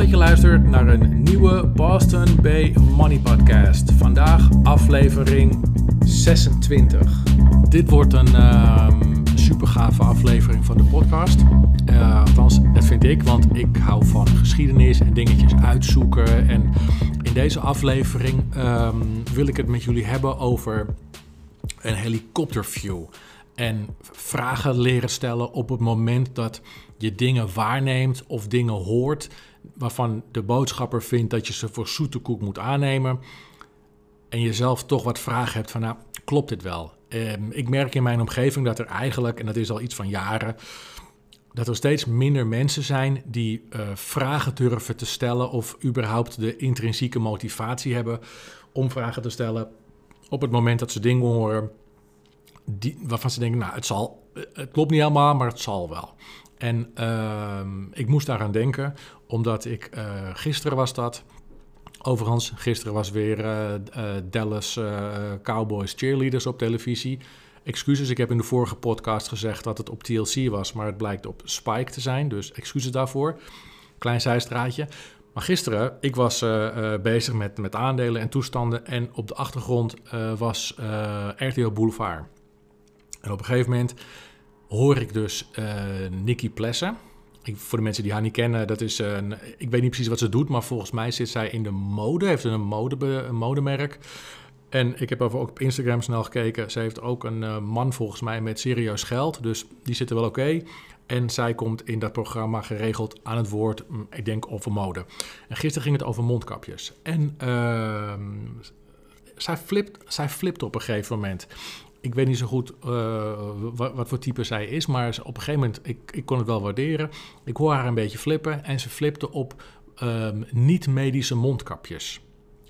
Dat je luistert naar een nieuwe Boston Bay Money Podcast. Vandaag aflevering 26. Dit wordt een uh, super gave aflevering van de podcast. Uh, althans, dat vind ik, want ik hou van geschiedenis en dingetjes uitzoeken. En in deze aflevering um, wil ik het met jullie hebben over een helikopterview. En vragen leren stellen op het moment dat je dingen waarneemt of dingen hoort waarvan de boodschapper vindt dat je ze voor zoete koek moet aannemen. En jezelf toch wat vragen hebt van, nou, klopt dit wel? Um, ik merk in mijn omgeving dat er eigenlijk, en dat is al iets van jaren, dat er steeds minder mensen zijn die uh, vragen durven te stellen of überhaupt de intrinsieke motivatie hebben om vragen te stellen op het moment dat ze dingen horen die, waarvan ze denken, nou, het zal, het klopt niet helemaal, maar het zal wel. En uh, ik moest daaraan denken, omdat ik, uh, gisteren was dat, overigens, gisteren was weer uh, Dallas Cowboys cheerleaders op televisie. Excuses, ik heb in de vorige podcast gezegd dat het op TLC was, maar het blijkt op Spike te zijn, dus excuses daarvoor. Klein zijstraatje. Maar gisteren, ik was bezig met, met aandelen en toestanden en op de achtergrond was RTO Boulevard. En op een gegeven moment hoor ik dus uh, Nikki Plessen. Voor de mensen die haar niet kennen, dat is een, ik weet niet precies wat ze doet, maar volgens mij zit zij in de mode, heeft een, mode, modemerk. En ik heb over ook op Instagram snel gekeken. Ze heeft ook een uh, man volgens mij met serieus geld, dus die zitten wel oké. En zij komt in dat programma geregeld aan het woord, mm, ik denk over mode. En gisteren ging het over mondkapjes. En uh, zij, flipt, zij flipt op een gegeven moment ik weet niet zo goed uh, wat, voor type zij is, maar op een gegeven moment, ik, ik kon het wel waarderen. Ik hoor haar een beetje flippen en ze flipte op um, niet-medische mondkapjes.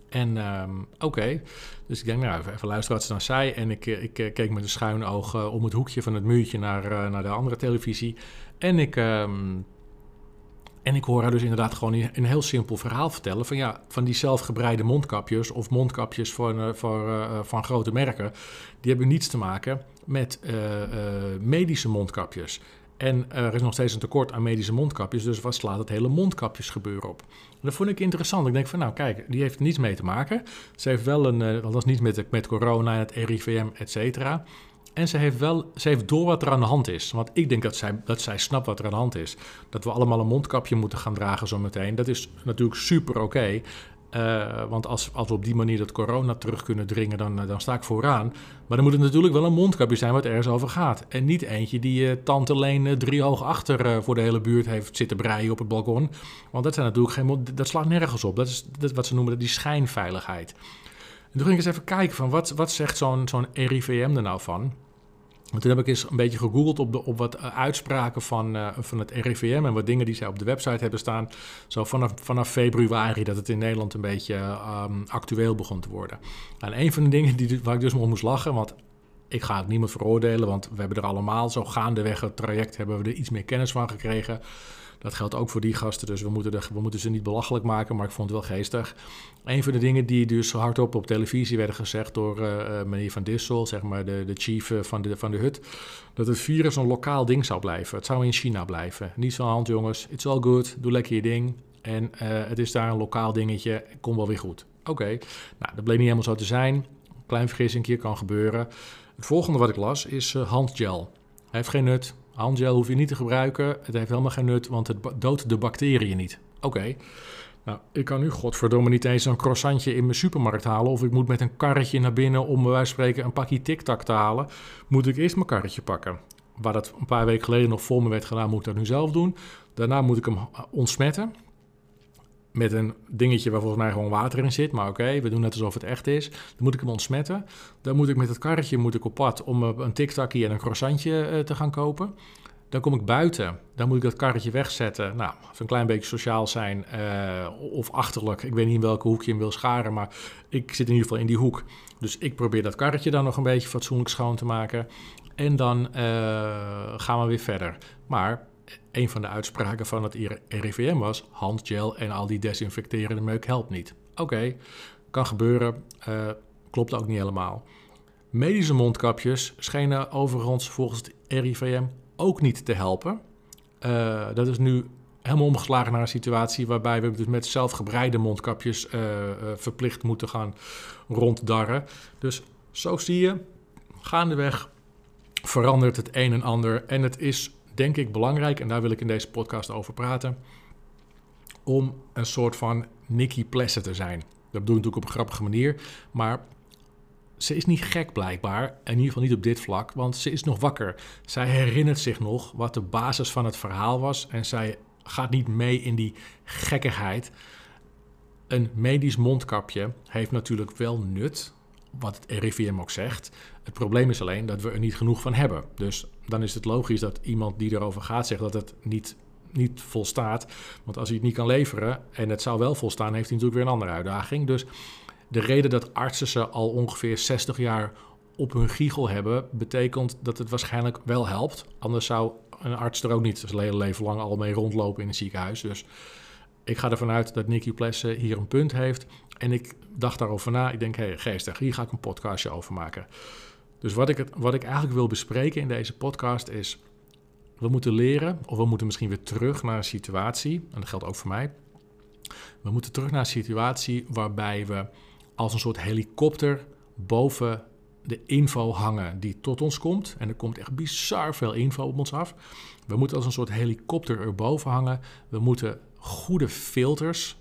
En um, oké, dus ik denk, nou, even, even, luisteren wat ze dan zei. En ik, ik, ik keek met een schuin oog om het hoekje van het muurtje naar, naar de andere televisie. En ik... Um, en ik hoor haar dus inderdaad gewoon een heel simpel verhaal vertellen. Van ja, van die zelfgebreide mondkapjes of mondkapjes van, voor, uh, van grote merken. Die hebben niets te maken met medische mondkapjes. En er is nog steeds een tekort aan medische mondkapjes. Dus wat slaat het hele mondkapjesgebeuren op? Dat vond ik interessant. Ik denk van nou kijk, die heeft niets mee te maken. Ze heeft wel een, dat was niet met, met corona en het RIVM, et cetera. En ze heeft wel, ze heeft door wat er aan de hand is. Want ik denk dat zij, dat zij snapt wat er aan de hand is. Dat we allemaal een mondkapje moeten gaan dragen zometeen. Dat is natuurlijk super oké. Uh, want als, als we op die manier dat corona terug kunnen dringen, dan, dan sta ik vooraan. Maar dan moet het natuurlijk wel een mondkapje zijn wat ergens over gaat. En niet eentje die uh, tante Leen drie hoog achter voor de hele buurt heeft zitten breien op het balkon. Want dat, zijn natuurlijk geen, dat slaat nergens op. Dat is, dat wat ze noemen die schijnveiligheid. En toen ging ik eens even kijken van wat, wat zegt zo'n zo'n RIVM er nou van. En toen heb ik eens een beetje gegoogeld op, de, op wat eh, uitspraken van, uh, van het RIVM en wat dingen die zij op de website hebben staan. Zo vanaf, vanaf februari dat het in Nederland een beetje um, actueel begon te worden. En een van de dingen die, waar ik dus om moest lachen, want ik ga het niemand veroordelen, want we hebben er allemaal zo gaandeweg het traject hebben we er iets meer kennis van gekregen. Dat geldt ook voor die gasten, dus we moeten, de, we moeten ze niet belachelijk maken, maar ik vond het wel geestig. Een van de dingen die dus hardop op televisie werden gezegd door uh, meneer Van Dissel, zeg maar de, de chief van de, van de hut, dat het virus een lokaal ding zou blijven. Het zou in China blijven. Niet zo hand jongens, it's all good, doe lekker je ding. En het is daar een lokaal dingetje, komt wel weer goed. Oké, nou dat bleek niet helemaal zo te zijn. Klein vergissing kan gebeuren. Het volgende wat ik las is uh, handgel. Hij heeft geen nut, Handgel hoef je niet te gebruiken. Het heeft helemaal geen nut, want het doodt de bacteriën niet. Oké. Nou, ik kan nu godverdomme niet eens een croissantje in mijn supermarkt halen. Of ik moet met een karretje naar binnen om bij wijze van spreken een pakje tic-tac te halen. Moet ik eerst mijn karretje pakken. Waar dat een paar weken geleden nog voor me werd gedaan, moet ik dat nu zelf doen. Daarna moet ik hem ontsmetten met een dingetje waar volgens mij gewoon water in zit. Maar oké, we doen net alsof het echt is. Dan moet ik hem ontsmetten. Dan moet ik met het karretje moet ik op pad om eh, een tiktakje en een croissantje uh, te gaan kopen. Dan kom ik buiten. Dan moet ik dat karretje wegzetten. Nou, even een klein beetje sociaal zijn uh, of achterlijk. Ik weet niet in welke hoek je hem wil scharen, maar ik zit in ieder geval in die hoek. Dus ik probeer dat karretje dan nog een beetje fatsoenlijk schoon te maken. En dan gaan we weer verder. Maar een van de uitspraken van het RIVM was: handgel en al die desinfecterende meuk helpt niet. Oké, kan gebeuren, uh, klopt ook niet helemaal. Medische mondkapjes schenen overigens volgens het RIVM ook niet te helpen. Uh, dat is nu helemaal omgeslagen naar een situatie waarbij we dus met zelfgebreide mondkapjes uh, verplicht moeten gaan ronddarren. Dus zo zie je, gaandeweg verandert het een en ander. En het is denk ik belangrijk, en daar wil ik in deze podcast over praten, om een soort van Nicky Plessen te zijn. Dat bedoel ik natuurlijk op een grappige manier, maar ze is niet gek blijkbaar, in ieder geval niet op dit vlak, want ze is nog wakker. Zij herinnert zich nog wat de basis van het verhaal was en zij gaat niet mee in die gekkigheid. Een medisch mondkapje heeft natuurlijk wel nut, wat het RIVM ook zegt. Het probleem is alleen dat we er niet genoeg van hebben. Dus dan is het logisch dat iemand die erover gaat zegt dat het niet, niet volstaat. Want als hij het niet kan leveren en het zou wel volstaan, heeft hij natuurlijk weer een andere uitdaging. Dus de reden dat artsen ze al ongeveer 60 jaar op hun giegel hebben, betekent dat het waarschijnlijk wel helpt. Anders zou een arts er ook niet zijn hele leven lang al mee rondlopen in een ziekenhuis. Dus ik ga ervan uit dat Nicky Plessen hier een punt heeft. En ik dacht daarover na. Ik denk, hé, hey, geestig, hier ga ik een podcastje over maken. Dus wat ik, het, wat ik eigenlijk wil bespreken in deze podcast is... we moeten leren, of we moeten misschien weer terug naar een situatie... en dat geldt ook voor mij... we moeten terug naar een situatie waarbij we als een soort helikopter boven de info hangen die tot ons komt. En er komt echt bizar veel info op ons af. We moeten als een soort helikopter erboven hangen. We moeten goede filters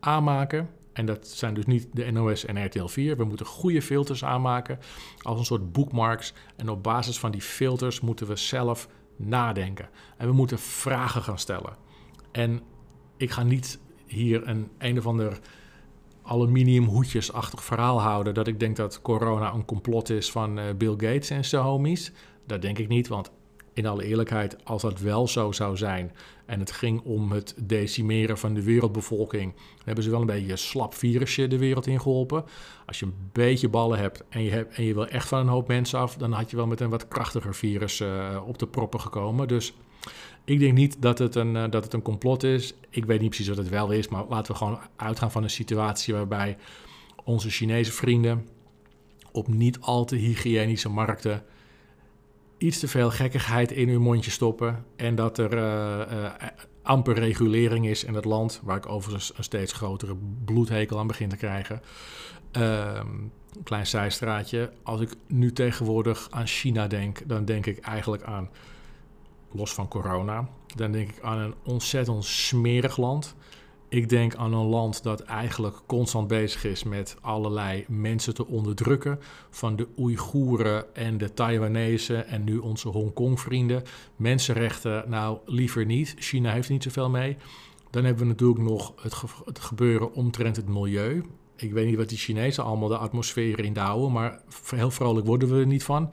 aanmaken. En dat zijn dus niet de NOS en RTL 4. We moeten goede filters aanmaken als een soort bookmarks. En op basis van die filters moeten we zelf nadenken. En we moeten vragen gaan stellen. En ik ga niet hier een een of ander aluminiumhoedjesachtig verhaal houden dat ik denk dat corona een complot is van uh, Bill Gates en zijn homies. Dat denk ik niet, want in alle eerlijkheid, als dat wel zo zou zijn en het ging om het decimeren van de wereldbevolking, hebben ze wel een beetje een slap virusje de wereld ingeholpen. Als je een beetje ballen hebt en je, hebt, en je wil echt van een hoop mensen af, dan had je wel met een wat krachtiger virus uh, op de proppen gekomen. Dus ik denk niet dat het, een, uh, dat het een complot is. Ik weet niet precies wat het wel is, maar laten we gewoon uitgaan van een situatie waarbij onze Chinese vrienden op niet al te hygiënische markten iets te veel gekkigheid in hun mondje stoppen. En dat er uh, uh, amper regulering is in het land, waar ik overigens een steeds grotere bloedhekel aan begin te krijgen. Een klein zijstraatje. Als ik nu tegenwoordig aan China denk, dan denk ik eigenlijk aan, los van corona, dan denk ik aan een ontzettend smerig land. Ik denk aan een land dat eigenlijk constant bezig is met allerlei mensen te onderdrukken. Van de Oeigoeren en de Taiwanese en nu onze Hongkong-vrienden. Mensenrechten, nou liever niet. China heeft niet zoveel mee. Dan hebben we natuurlijk nog het gebeuren omtrent het milieu. Ik weet niet wat die Chinezen allemaal de atmosfeer in houden, maar heel vrolijk worden we er niet van.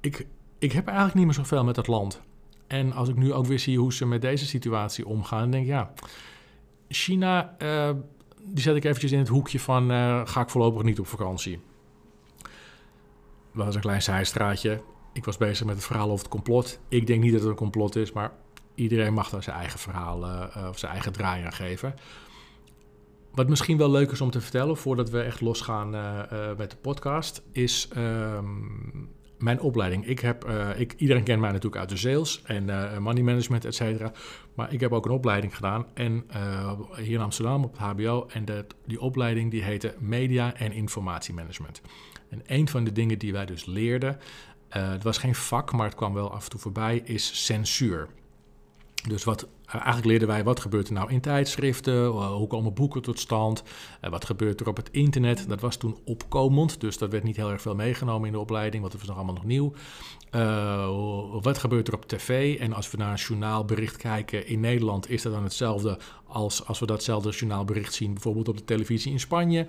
Ik, ik heb eigenlijk niet meer zoveel met dat land. En als ik nu ook weer zie hoe ze met deze situatie omgaan, denk ik ja China, uh, die zet ik eventjes in het hoekje van uh, ga ik voorlopig niet op vakantie. Dat was een klein zijstraatje. Ik was bezig met het verhaal over het complot. Ik denk niet dat het een complot is, maar iedereen mag daar zijn eigen verhaal uh, of zijn eigen draai aan geven. Wat misschien wel leuk is om te vertellen, voordat we echt losgaan met de podcast, is um, mijn opleiding. Ik heb, uh, ik, iedereen kent mij natuurlijk uit de sales en uh, money management, et cetera. Maar ik heb ook een opleiding gedaan en, uh, hier in Amsterdam op het HBO. En de, die opleiding die heette Media en Informatiemanagement. En een van de dingen die wij dus leerden, het was geen vak, maar het kwam wel af en toe voorbij, is censuur. Dus wat, eh, eigenlijk leerden wij wat gebeurt er nou in tijdschriften, uh, hoe komen boeken tot stand, uh, wat gebeurt er op het internet. Dat was toen opkomend, dus dat werd niet heel erg veel meegenomen in de opleiding, want het was nog allemaal nog nieuw. wat gebeurt er op tv? En als we naar een journaalbericht kijken in Nederland, is dat dan hetzelfde als als we datzelfde journaalbericht zien bijvoorbeeld op de televisie in Spanje.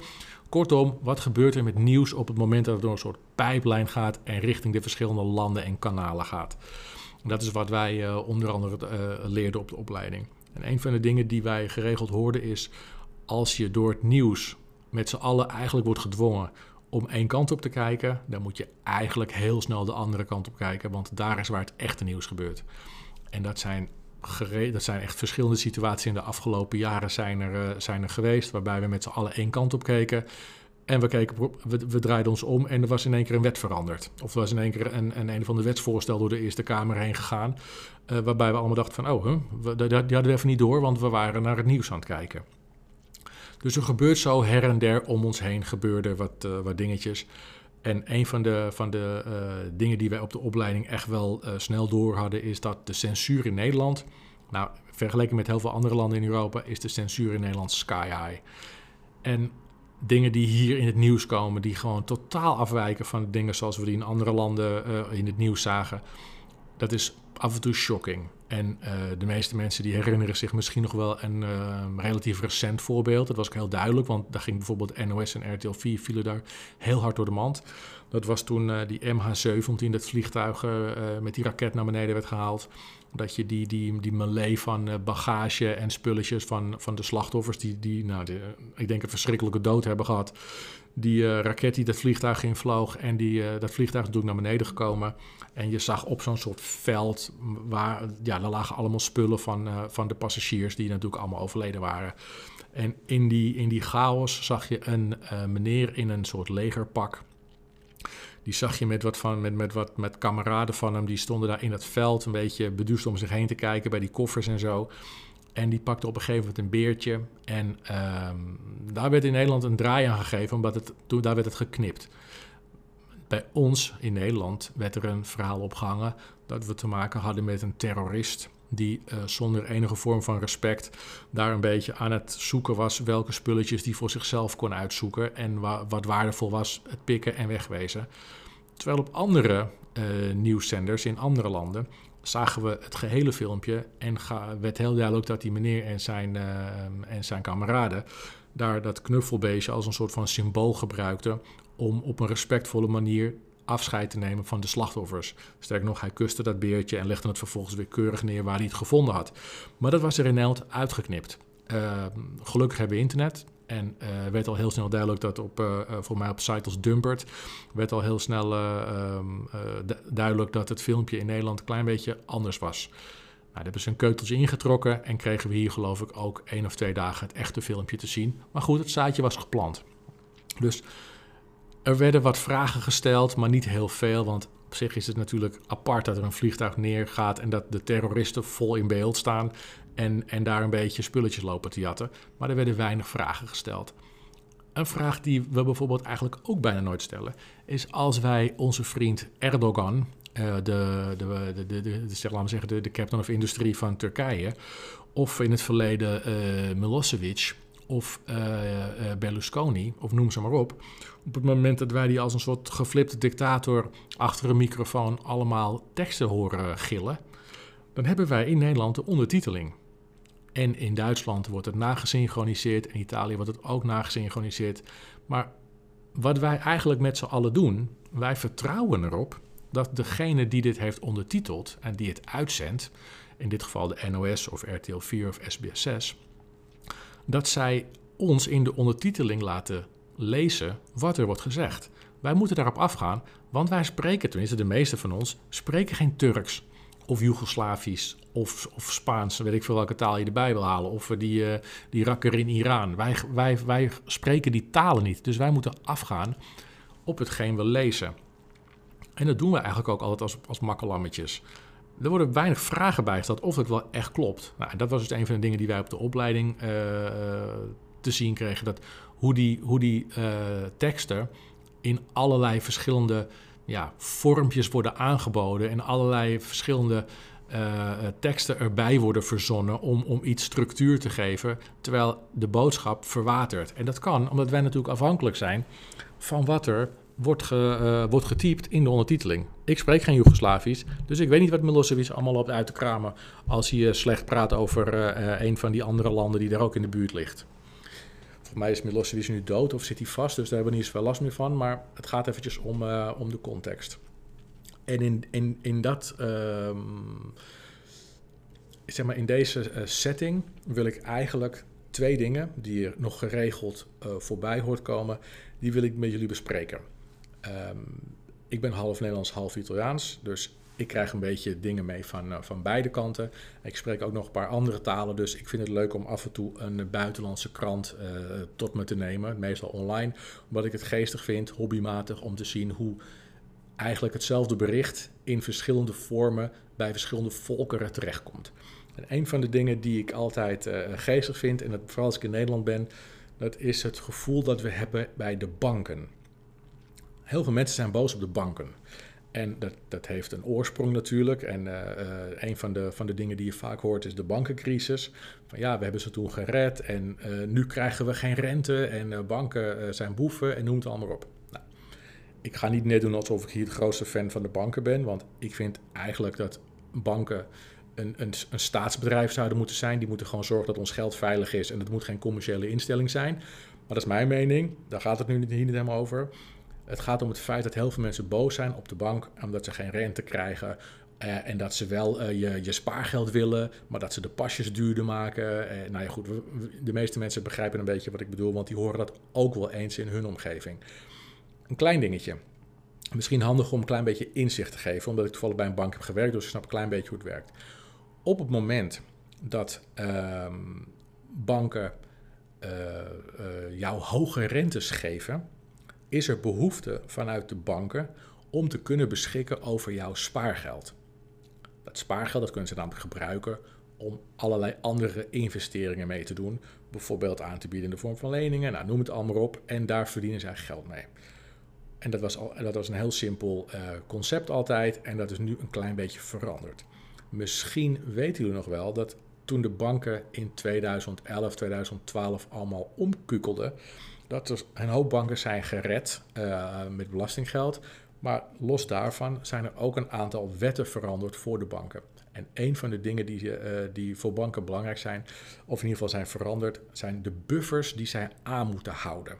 Kortom, wat gebeurt er met nieuws op het moment dat het door een soort pijplijn gaat en richting de verschillende landen en kanalen gaat? Dat is wat wij uh, onder andere uh, leerden op de opleiding. En een van de dingen die wij geregeld hoorden is... als je door het nieuws met z'n allen eigenlijk wordt gedwongen om één kant op te kijken... dan moet je eigenlijk heel snel de andere kant op kijken... want daar is waar het echte nieuws gebeurt. En dat zijn, dat zijn echt verschillende situaties in de afgelopen jaren zijn er, uh, zijn er geweest... waarbij we met z'n allen één kant op keken... En we, keken, we, draaiden ons om en er was in één keer een wet veranderd. Of er was in één keer een, een, een van de wetsvoorstellen door de Eerste Kamer heen gegaan. Uh, waarbij we allemaal dachten van, oh, huh, we, die hadden we even niet door, want we waren naar het nieuws aan het kijken. Dus er gebeurt zo her en der om ons heen gebeurde wat, uh, wat dingetjes. En een van de, van de uh, dingen die wij op de opleiding echt wel snel door hadden, is dat de censuur in Nederland, nou, vergeleken met heel veel andere landen in Europa, is de censuur in Nederland sky high. En dingen die hier in het nieuws komen, die gewoon totaal afwijken van dingen zoals we die in andere landen uh, in het nieuws zagen. Dat is af en toe shocking. En uh, de meeste mensen die herinneren zich misschien nog wel een uh, relatief recent voorbeeld. Dat was ook heel duidelijk, want daar ging bijvoorbeeld NOS en RTL 4 vielen daar heel hard door de mand. Dat was toen uh, die MH17, dat vliegtuig met die raket naar beneden werd gehaald. Dat je die, die, die melee van bagage en spulletjes van, van de slachtoffers, die, die nou, ik denk een verschrikkelijke dood hebben gehad. Die raket die dat vliegtuig invloog en die, dat vliegtuig natuurlijk naar beneden gekomen. En je zag op zo'n soort veld, waar, ja, daar lagen allemaal spullen van, uh, van de passagiers die natuurlijk allemaal overleden waren. En in die, in die chaos zag je een meneer in een soort legerpak. Die zag je met wat, van, met, met wat met kameraden van hem, die stonden daar in het veld een beetje beduusd om zich heen te kijken bij die koffers en zo. En die pakte op een gegeven moment een beertje. En ehm, daar werd in Nederland een draai aan gegeven, omdat het, toen, daar werd het geknipt. Bij ons in Nederland werd er een verhaal opgehangen dat we te maken hadden met een terrorist die uh, zonder enige vorm van respect daar een beetje aan het zoeken was welke spulletjes die voor zichzelf kon uitzoeken en wa wat waardevol was, het pikken en wegwezen. Terwijl op andere uh, nieuwszenders in andere landen zagen we het gehele filmpje en werd heel duidelijk dat die meneer en zijn, uh, en zijn kameraden daar dat knuffelbeestje als een soort van symbool gebruikten om op een respectvolle manier afscheid te nemen van de slachtoffers. Sterker nog, hij kuste dat beertje en legde het vervolgens weer keurig neer waar hij het gevonden had. Maar dat was er in Nederland uitgeknipt. Uh, gelukkig hebben we internet. En uh, werd al heel snel duidelijk dat op, uh, voor mij op site als Dumpert, werd al heel snel um, duidelijk dat het filmpje in Nederland een klein beetje anders was. Nou, daar hebben ze een keutels ingetrokken en kregen we hier geloof ik ook één of twee dagen het echte filmpje te zien. Maar goed, het zaadje was geplant. Dus er werden wat vragen gesteld, maar niet heel veel, want op zich is het natuurlijk apart dat er een vliegtuig neergaat en dat de terroristen vol in beeld staan en, en daar een beetje spulletjes lopen te jatten. Maar er werden weinig vragen gesteld. Een vraag die we bijvoorbeeld eigenlijk ook bijna nooit stellen, is als wij onze vriend Erdogan, uh, de, de, de, de, zeg, laten we zeggen, de, de captain of industry van Turkije, of in het verleden uh, Milosevic of uh, Berlusconi, of noem ze maar op, op het moment dat wij die als een soort geflipte dictator achter een microfoon allemaal teksten horen gillen, dan hebben wij in Nederland de ondertiteling. En in Duitsland wordt het nagesynchroniseerd. In Italië wordt het ook nagesynchroniseerd. Maar wat wij eigenlijk met z'n allen doen, wij vertrouwen erop dat degene die dit heeft ondertiteld en die het uitzendt, in dit geval de NOS of RTL 4 of SBS 6, dat zij ons in de ondertiteling laten lezen wat er wordt gezegd. Wij moeten daarop afgaan, want wij spreken, tenminste de meeste van ons, spreken geen Turks of Joegoslavisch of, of Spaans, weet ik veel welke taal je erbij wil halen, of die, uh, die rakker in Iran. Wij, wij, wij spreken die talen niet, dus wij moeten afgaan op hetgeen we lezen. En dat doen we eigenlijk ook altijd als, als makkelammetjes. Er worden weinig vragen bijgesteld of het wel echt klopt. Nou, dat was dus een van de dingen die wij op de opleiding uh, te zien kregen. Dat hoe die, hoe die uh, teksten in allerlei verschillende ja, vormpjes worden aangeboden en allerlei verschillende uh, teksten erbij worden verzonnen om, om iets structuur te geven, terwijl de boodschap verwatert. En dat kan omdat wij natuurlijk afhankelijk zijn van wat er wordt, ge, uh, wordt getypt in de ondertiteling. Ik spreek geen Joegoslavisch, dus ik weet niet wat Milosevic allemaal op uit te kramen als hij slecht praat over een van die andere landen die daar ook in de buurt ligt. Voor mij is Milosevic nu dood of zit hij vast, dus daar hebben we niet zoveel last meer van. Maar het gaat eventjes om, om de context. En in, in, in dat, uh, zeg maar in deze setting wil ik eigenlijk twee dingen die er nog geregeld voorbij hoort komen, die wil ik met jullie bespreken. Um, ik ben half Nederlands, half Italiaans, dus ik krijg een beetje dingen mee van, uh, van beide kanten. Ik spreek ook nog een paar andere talen, dus ik vind het leuk om af en toe een buitenlandse krant uh, tot me te nemen, meestal online. Omdat ik het geestig vind, hobbymatig, om te zien hoe eigenlijk hetzelfde bericht in verschillende vormen bij verschillende volkeren terechtkomt. En een van de dingen die ik altijd uh, geestig vind, en dat, vooral als ik in Nederland ben, dat is het gevoel dat we hebben bij de banken. Heel veel mensen zijn boos op de banken. En dat, dat heeft een oorsprong natuurlijk. En uh, uh, een van de, van de dingen die je vaak hoort is de bankencrisis. Van ja, we hebben ze toen gered en uh, nu krijgen we geen rente en banken zijn boeven en noem het allemaal op. Nou, ik ga niet net doen alsof ik hier de grootste fan van de banken ben, want ik vind eigenlijk dat banken een, een, een, staatsbedrijf zouden moeten zijn. Die moeten gewoon zorgen dat ons geld veilig is en het moet geen commerciële instelling zijn. Maar dat is mijn mening, daar gaat het nu hier niet helemaal over. Het gaat om het feit dat heel veel mensen boos zijn op de bank omdat ze geen rente krijgen. Uh, en dat ze wel uh, je, je spaargeld willen, maar dat ze de pasjes duurder maken. Uh, nou ja, goed, de meeste mensen begrijpen een beetje wat ik bedoel, want die horen dat ook wel eens in hun omgeving. Een klein dingetje. Misschien handig om een klein beetje inzicht te geven, omdat ik toevallig bij een bank heb gewerkt, dus ik snap een klein beetje hoe het werkt. Op het moment dat ehm, banken jou hoge rentes geven, is er behoefte vanuit de banken om te kunnen beschikken over jouw spaargeld. Dat spaargeld dat kunnen ze namelijk gebruiken om allerlei andere investeringen mee te doen. Bijvoorbeeld aan te bieden in de vorm van leningen, nou, noem het allemaal op. En daar verdienen zij geld mee. En dat was, al, dat was een heel simpel uh, concept altijd en dat is nu een klein beetje veranderd. Misschien weten jullie nog wel dat toen de banken in 2011, 2012 allemaal omkukelden, dat er een hoop banken zijn gered uh, met belastinggeld. Maar los daarvan zijn er ook een aantal wetten veranderd voor de banken. En een van de dingen die, uh, die voor banken belangrijk zijn, of in ieder geval zijn veranderd, zijn de buffers die zij aan moeten houden.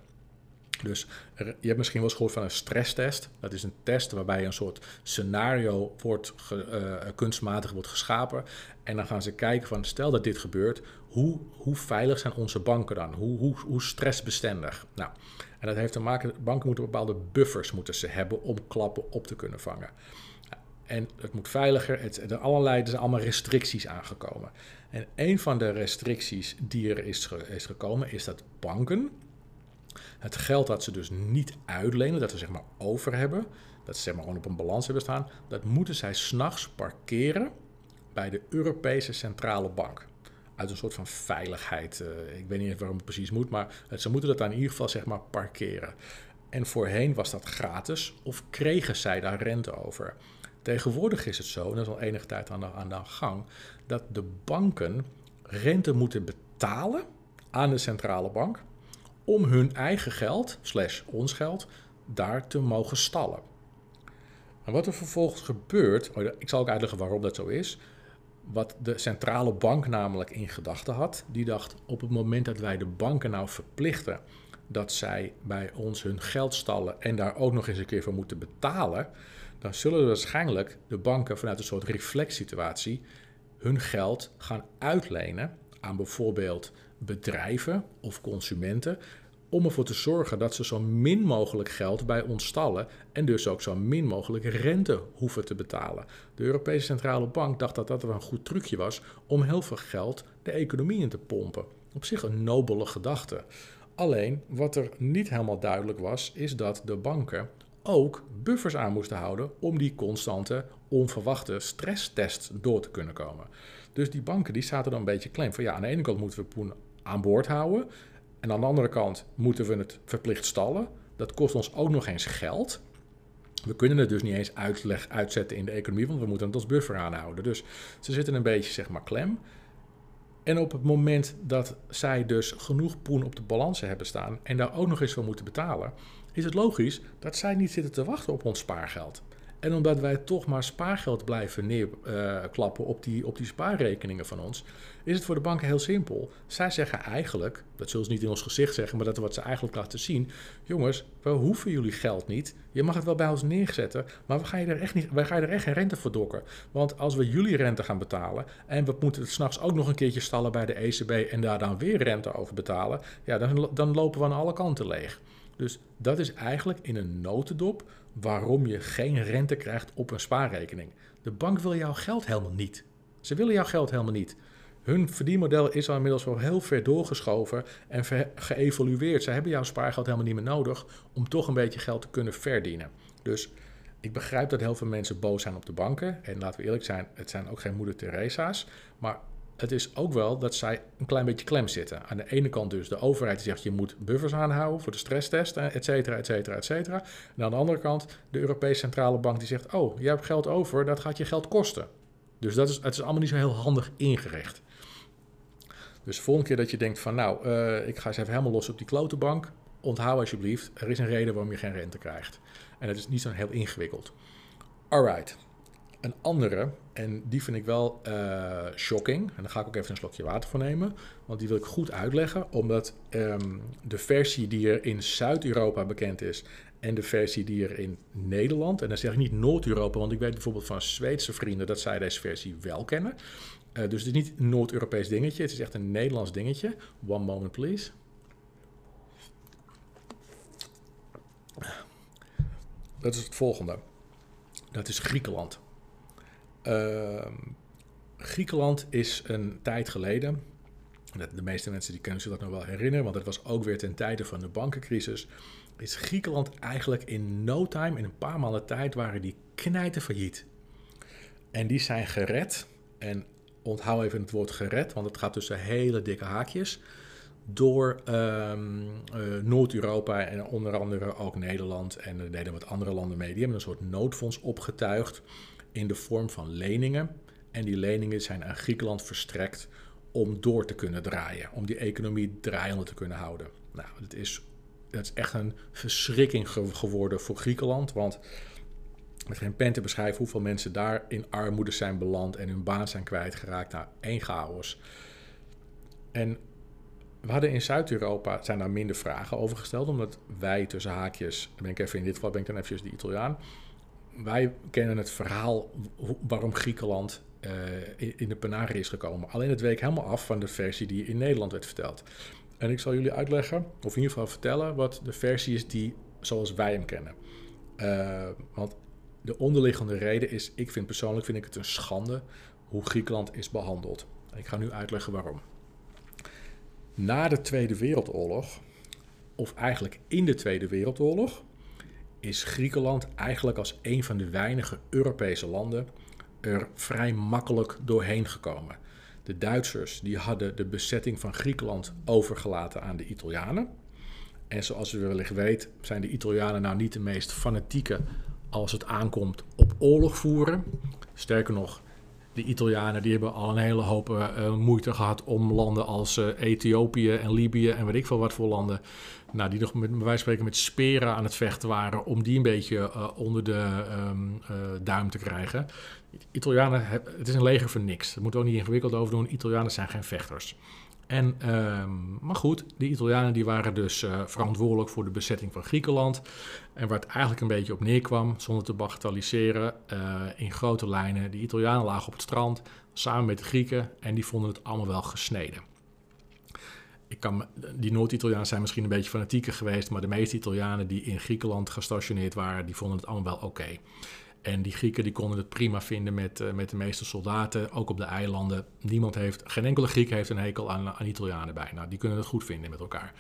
Dus je hebt misschien wel eens gehoord van een stresstest. Dat is een test waarbij een soort scenario wordt ge, uh, kunstmatig wordt geschapen. En dan gaan ze kijken van stel dat dit gebeurt, hoe, hoe veilig zijn onze banken dan? Hoe, hoe, hoe stressbestendig? Nou, en dat heeft te maken, banken moeten bepaalde buffers moeten ze hebben om klappen op te kunnen vangen. En het moet veiliger, het, er, allerlei, er zijn allemaal restricties aangekomen. En een van de restricties die er is, is gekomen, is dat banken het geld dat ze dus niet uitlenen, dat ze zeg maar over hebben, dat ze zeg maar gewoon op een balans hebben staan, dat moeten zij s'nachts parkeren bij de Europese Centrale Bank. Uit een soort van veiligheid. Uh, ik weet niet waarom het precies moet, maar ze moeten dat dan in ieder geval zeg maar parkeren. En voorheen was dat gratis of kregen zij daar rente over. Tegenwoordig is het zo, en dat is al enige tijd aan de, aan de gang, dat de banken rente moeten betalen aan de centrale bank om hun eigen geld, slash ons geld, daar te mogen stallen. En wat er vervolgens gebeurt, oh, ik zal ook uitleggen waarom dat zo is. Wat de centrale bank namelijk in gedachten had, die dacht op het moment dat wij de banken nou verplichten dat zij bij ons hun geld stallen en daar ook nog eens een keer voor moeten betalen, dan zullen waarschijnlijk de banken vanuit een soort reflexsituatie hun geld gaan uitlenen aan bijvoorbeeld bedrijven of consumenten om ervoor te zorgen dat ze zo min mogelijk geld bij ons stallen en dus ook zo min mogelijk rente hoeven te betalen. De Europese Centrale Bank dacht dat dat een goed trucje was om heel veel geld de economie in te pompen. Op zich een nobele gedachte. Alleen wat er niet helemaal duidelijk was, is dat de banken ook buffers aan moesten houden om die constante, onverwachte stresstest door te kunnen komen. Dus die banken die zaten dan een beetje klem van ja, aan de ene kant moeten we Poen aan boord houden. En aan de andere kant moeten we het verplicht stallen. Dat kost ons ook nog eens geld. We kunnen het dus niet eens uitleg, uitzetten in de economie, want we moeten het als buffer aanhouden. Dus ze zitten een beetje zeg maar klem. En op het moment dat zij dus genoeg poen op de balansen hebben staan en daar ook nog eens voor moeten betalen, is het logisch dat zij niet zitten te wachten op ons spaargeld. En omdat wij toch maar spaargeld blijven neerklappen op, die, op die spaarrekeningen van ons, is het voor de banken heel simpel. Zij zeggen eigenlijk, dat zullen ze niet in ons gezicht zeggen, maar dat is wat ze eigenlijk laten zien. Jongens, we hoeven jullie geld niet. Je mag het wel bij ons neerzetten, maar we gaan je er echt, niet, wij gaan er echt geen rente voor dokken. Want als we jullie rente gaan betalen en we moeten het s'nachts ook nog een keertje stallen bij de ECB en daar dan weer rente over betalen, ja, dan, dan lopen we aan alle kanten leeg. Dus dat is eigenlijk in een notendop waarom je geen rente krijgt op een spaarrekening. De bank wil jouw geld helemaal niet. Ze willen jouw geld helemaal niet. Hun verdienmodel is al inmiddels wel heel ver doorgeschoven en geëvolueerd. Ze hebben jouw spaargeld helemaal niet meer nodig om toch een beetje geld te kunnen verdienen. Dus ik begrijp dat heel veel mensen boos zijn op de banken. En laten we eerlijk zijn, het zijn ook geen moeder Teresa's. Maar het is ook wel dat zij een klein beetje klem zitten. Aan de ene kant dus de overheid die zegt je moet buffers aanhouden voor de stresstest, et cetera, et cetera, et cetera. En aan de andere kant de Europese Centrale Bank die zegt, oh, je hebt geld over, dat gaat je geld kosten. Dus dat is, het is allemaal niet zo heel handig ingericht. Dus de volgende keer dat je denkt van nou, uh, ik ga eens even helemaal los op die klote bank. Onthoud alsjeblieft, er is een reden waarom je geen rente krijgt. En het is niet zo heel ingewikkeld. Alright. Een andere, en die vind ik wel uh, shocking. En daar ga ik ook even een slokje water voor nemen. Want die wil ik goed uitleggen. Omdat um, de versie die er in Zuid-Europa bekend is. En de versie die er in Nederland. En dan zeg ik niet Noord-Europa. Want ik weet bijvoorbeeld van Zweedse vrienden dat zij deze versie wel kennen. Uh, dus het is niet een Noord-Europees dingetje. Het is echt een Nederlands dingetje. One moment, please. Dat is het volgende. Dat is Griekenland. Uh, Griekenland is een tijd geleden. De meeste mensen die kunnen zich dat nog wel herinneren, want het was ook weer ten tijde van de bankencrisis. Is Griekenland eigenlijk in no time, in een paar maanden tijd, waren die knijten failliet. En die zijn gered. En onthoud even het woord gered, want het gaat tussen hele dikke haakjes. Door um, uh, Noord-Europa en onder andere ook Nederland. En er deden wat andere landen mee. Die hebben een soort noodfonds opgetuigd in de vorm van leningen. En die leningen zijn aan Griekenland verstrekt om door te kunnen draaien. Om die economie draaiende te kunnen houden. Nou, het is, het is echt een verschrikking geworden voor Griekenland. Want met geen pen te beschrijven hoeveel mensen daar in armoede zijn beland en hun baan zijn kwijtgeraakt. Nou, één chaos. En we hadden in Zuid-Europa zijn daar minder vragen over gesteld, omdat wij tussen haakjes, ben ik even in dit geval ben ik dan even de Italiaan, wij kennen het verhaal waarom Griekenland uh, in de penarie is gekomen. Alleen het week helemaal af van de versie die in Nederland werd verteld. En ik zal jullie uitleggen, of in ieder geval vertellen, wat de versie is die zoals wij hem kennen. Uh, want de onderliggende reden is, ik vind persoonlijk vind ik het een schande hoe Griekenland is behandeld. Ik ga nu uitleggen waarom. Na de Tweede Wereldoorlog, of eigenlijk in de Tweede Wereldoorlog, is Griekenland eigenlijk als een van de weinige Europese landen er vrij makkelijk doorheen gekomen. De Duitsers die hadden de bezetting van Griekenland overgelaten aan de Italianen. En zoals u wellicht weet, zijn de Italianen nou niet de meest fanatieke als het aankomt op oorlog voeren. Sterker nog, de Italianen die hebben al een hele hoop uh, moeite gehad om landen als uh, Ethiopië en Libië en weet ik veel wat voor landen, nou, die nog met wij van spreken met speren aan het vechten waren, om die een beetje onder de um, duim te krijgen. Italianen, het is een leger voor niks. Daar moeten we ook niet ingewikkeld over doen. Italianen zijn geen vechters. En, um, maar goed, de Italianen die waren dus uh, verantwoordelijk voor de bezetting van Griekenland. En waar het eigenlijk een beetje op neerkwam, zonder te bagatelliseren, in grote lijnen. De Italianen lagen op het strand samen met de Grieken en die vonden het allemaal wel gesneden. Ik kan, die Noord-Italianen zijn misschien een beetje fanatieker geweest, maar de meeste Italianen die in Griekenland gestationeerd waren, die vonden het allemaal wel oké. En die Grieken die konden het prima vinden met, uh, met de meeste soldaten, ook op de eilanden. Niemand heeft, geen enkele Griek heeft een hekel aan, aan Italianen bijna. Die kunnen het goed vinden met elkaar.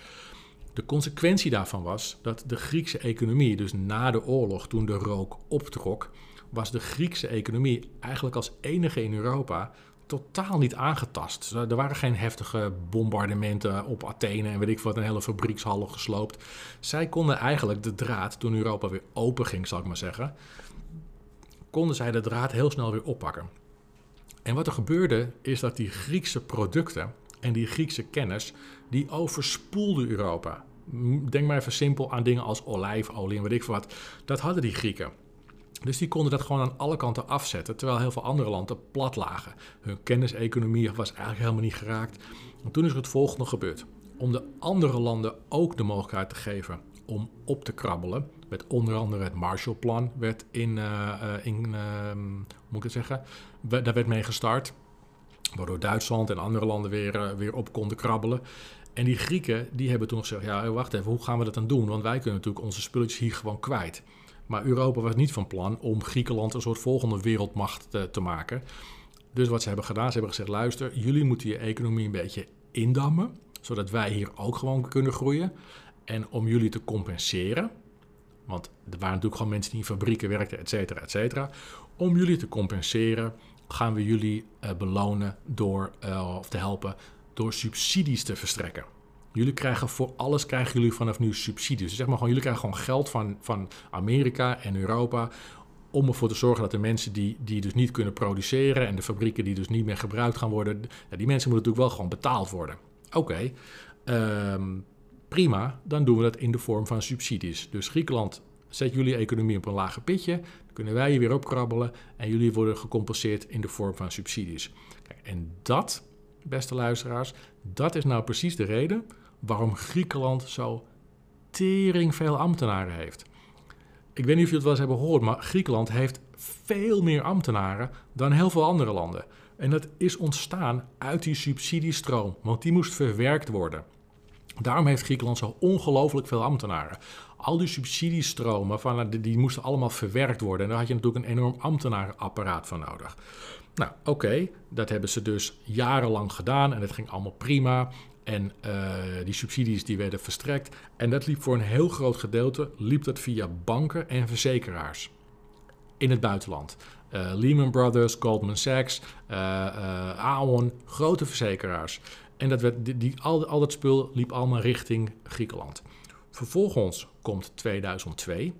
De consequentie daarvan was dat de Griekse economie, dus na de oorlog, toen de rook optrok, was de Griekse economie eigenlijk als enige in Europa totaal niet aangetast. Er waren geen heftige bombardementen op Athene en weet ik wat, een hele fabriekshallen gesloopt. Zij konden eigenlijk de draad, toen Europa weer open ging, zal ik maar zeggen, konden zij de draad heel snel weer oppakken. En wat er gebeurde is dat die Griekse producten en die Griekse kennis, die overspoelden Europa. Denk maar even simpel aan dingen als olijfolie en weet ik wat. Dat hadden die Grieken. Dus die konden dat gewoon aan alle kanten afzetten, terwijl heel veel andere landen plat lagen. Hun kenniseconomie was eigenlijk helemaal niet geraakt. En toen is er het volgende gebeurd. Om de andere landen ook de mogelijkheid te geven om op te krabbelen, met onder andere het Marshallplan werd in, uh, in uh, hoe moet ik het zeggen, daar werd mee gestart. Waardoor Duitsland en andere landen weer, weer op konden krabbelen. En die Grieken die hebben toen nog gezegd: ja, wacht even, hoe gaan we dat dan doen? Want wij kunnen natuurlijk onze spulletjes hier gewoon kwijt. Maar Europa was niet van plan om Griekenland een soort volgende wereldmacht te, te maken. Dus wat ze hebben gedaan, ze hebben gezegd: luister, jullie moeten je economie een beetje indammen, zodat wij hier ook gewoon kunnen groeien. En om jullie te compenseren, want er waren natuurlijk gewoon mensen die in fabrieken werkten, et cetera, et cetera. Om jullie te compenseren gaan we jullie uh, belonen door, uh, of te helpen door subsidies te verstrekken. Jullie krijgen voor alles krijgen jullie vanaf nu subsidies. Dus zeg maar gewoon, jullie krijgen gewoon geld van, van Amerika en Europa om ervoor te zorgen dat de mensen die, die dus niet kunnen produceren en de fabrieken die dus niet meer gebruikt gaan worden, die mensen moeten natuurlijk wel gewoon betaald worden. Oké, ehm, prima, dan doen we dat in de vorm van subsidies. Dus Griekenland zet jullie economie op een lager pitje, dan kunnen wij je weer opkrabbelen en jullie worden gecompenseerd in de vorm van subsidies. Kijk, en dat, beste luisteraars, dat is nou precies de reden waarom Griekenland zo tering veel ambtenaren heeft. Ik weet niet of jullie het wel eens hebben gehoord, maar Griekenland heeft veel meer ambtenaren dan heel veel andere landen. En dat is ontstaan uit die subsidiestroom, want die moest verwerkt worden. Daarom heeft Griekenland zo ongelooflijk veel ambtenaren. Al die subsidiestromen, van, die moesten allemaal verwerkt worden. En daar had je natuurlijk een enorm ambtenarenapparaat van nodig. Nou, oké, dat hebben ze dus jarenlang gedaan en het ging allemaal prima. En uh, die subsidies die werden verstrekt. En dat liep voor een heel groot gedeelte liep dat via banken en verzekeraars in het buitenland. Uh, Lehman Brothers, Goldman Sachs, uh, Aon, grote verzekeraars. En dat werd, die, die, al, al dat spul liep allemaal richting Griekenland. Vervolgens komt 2002.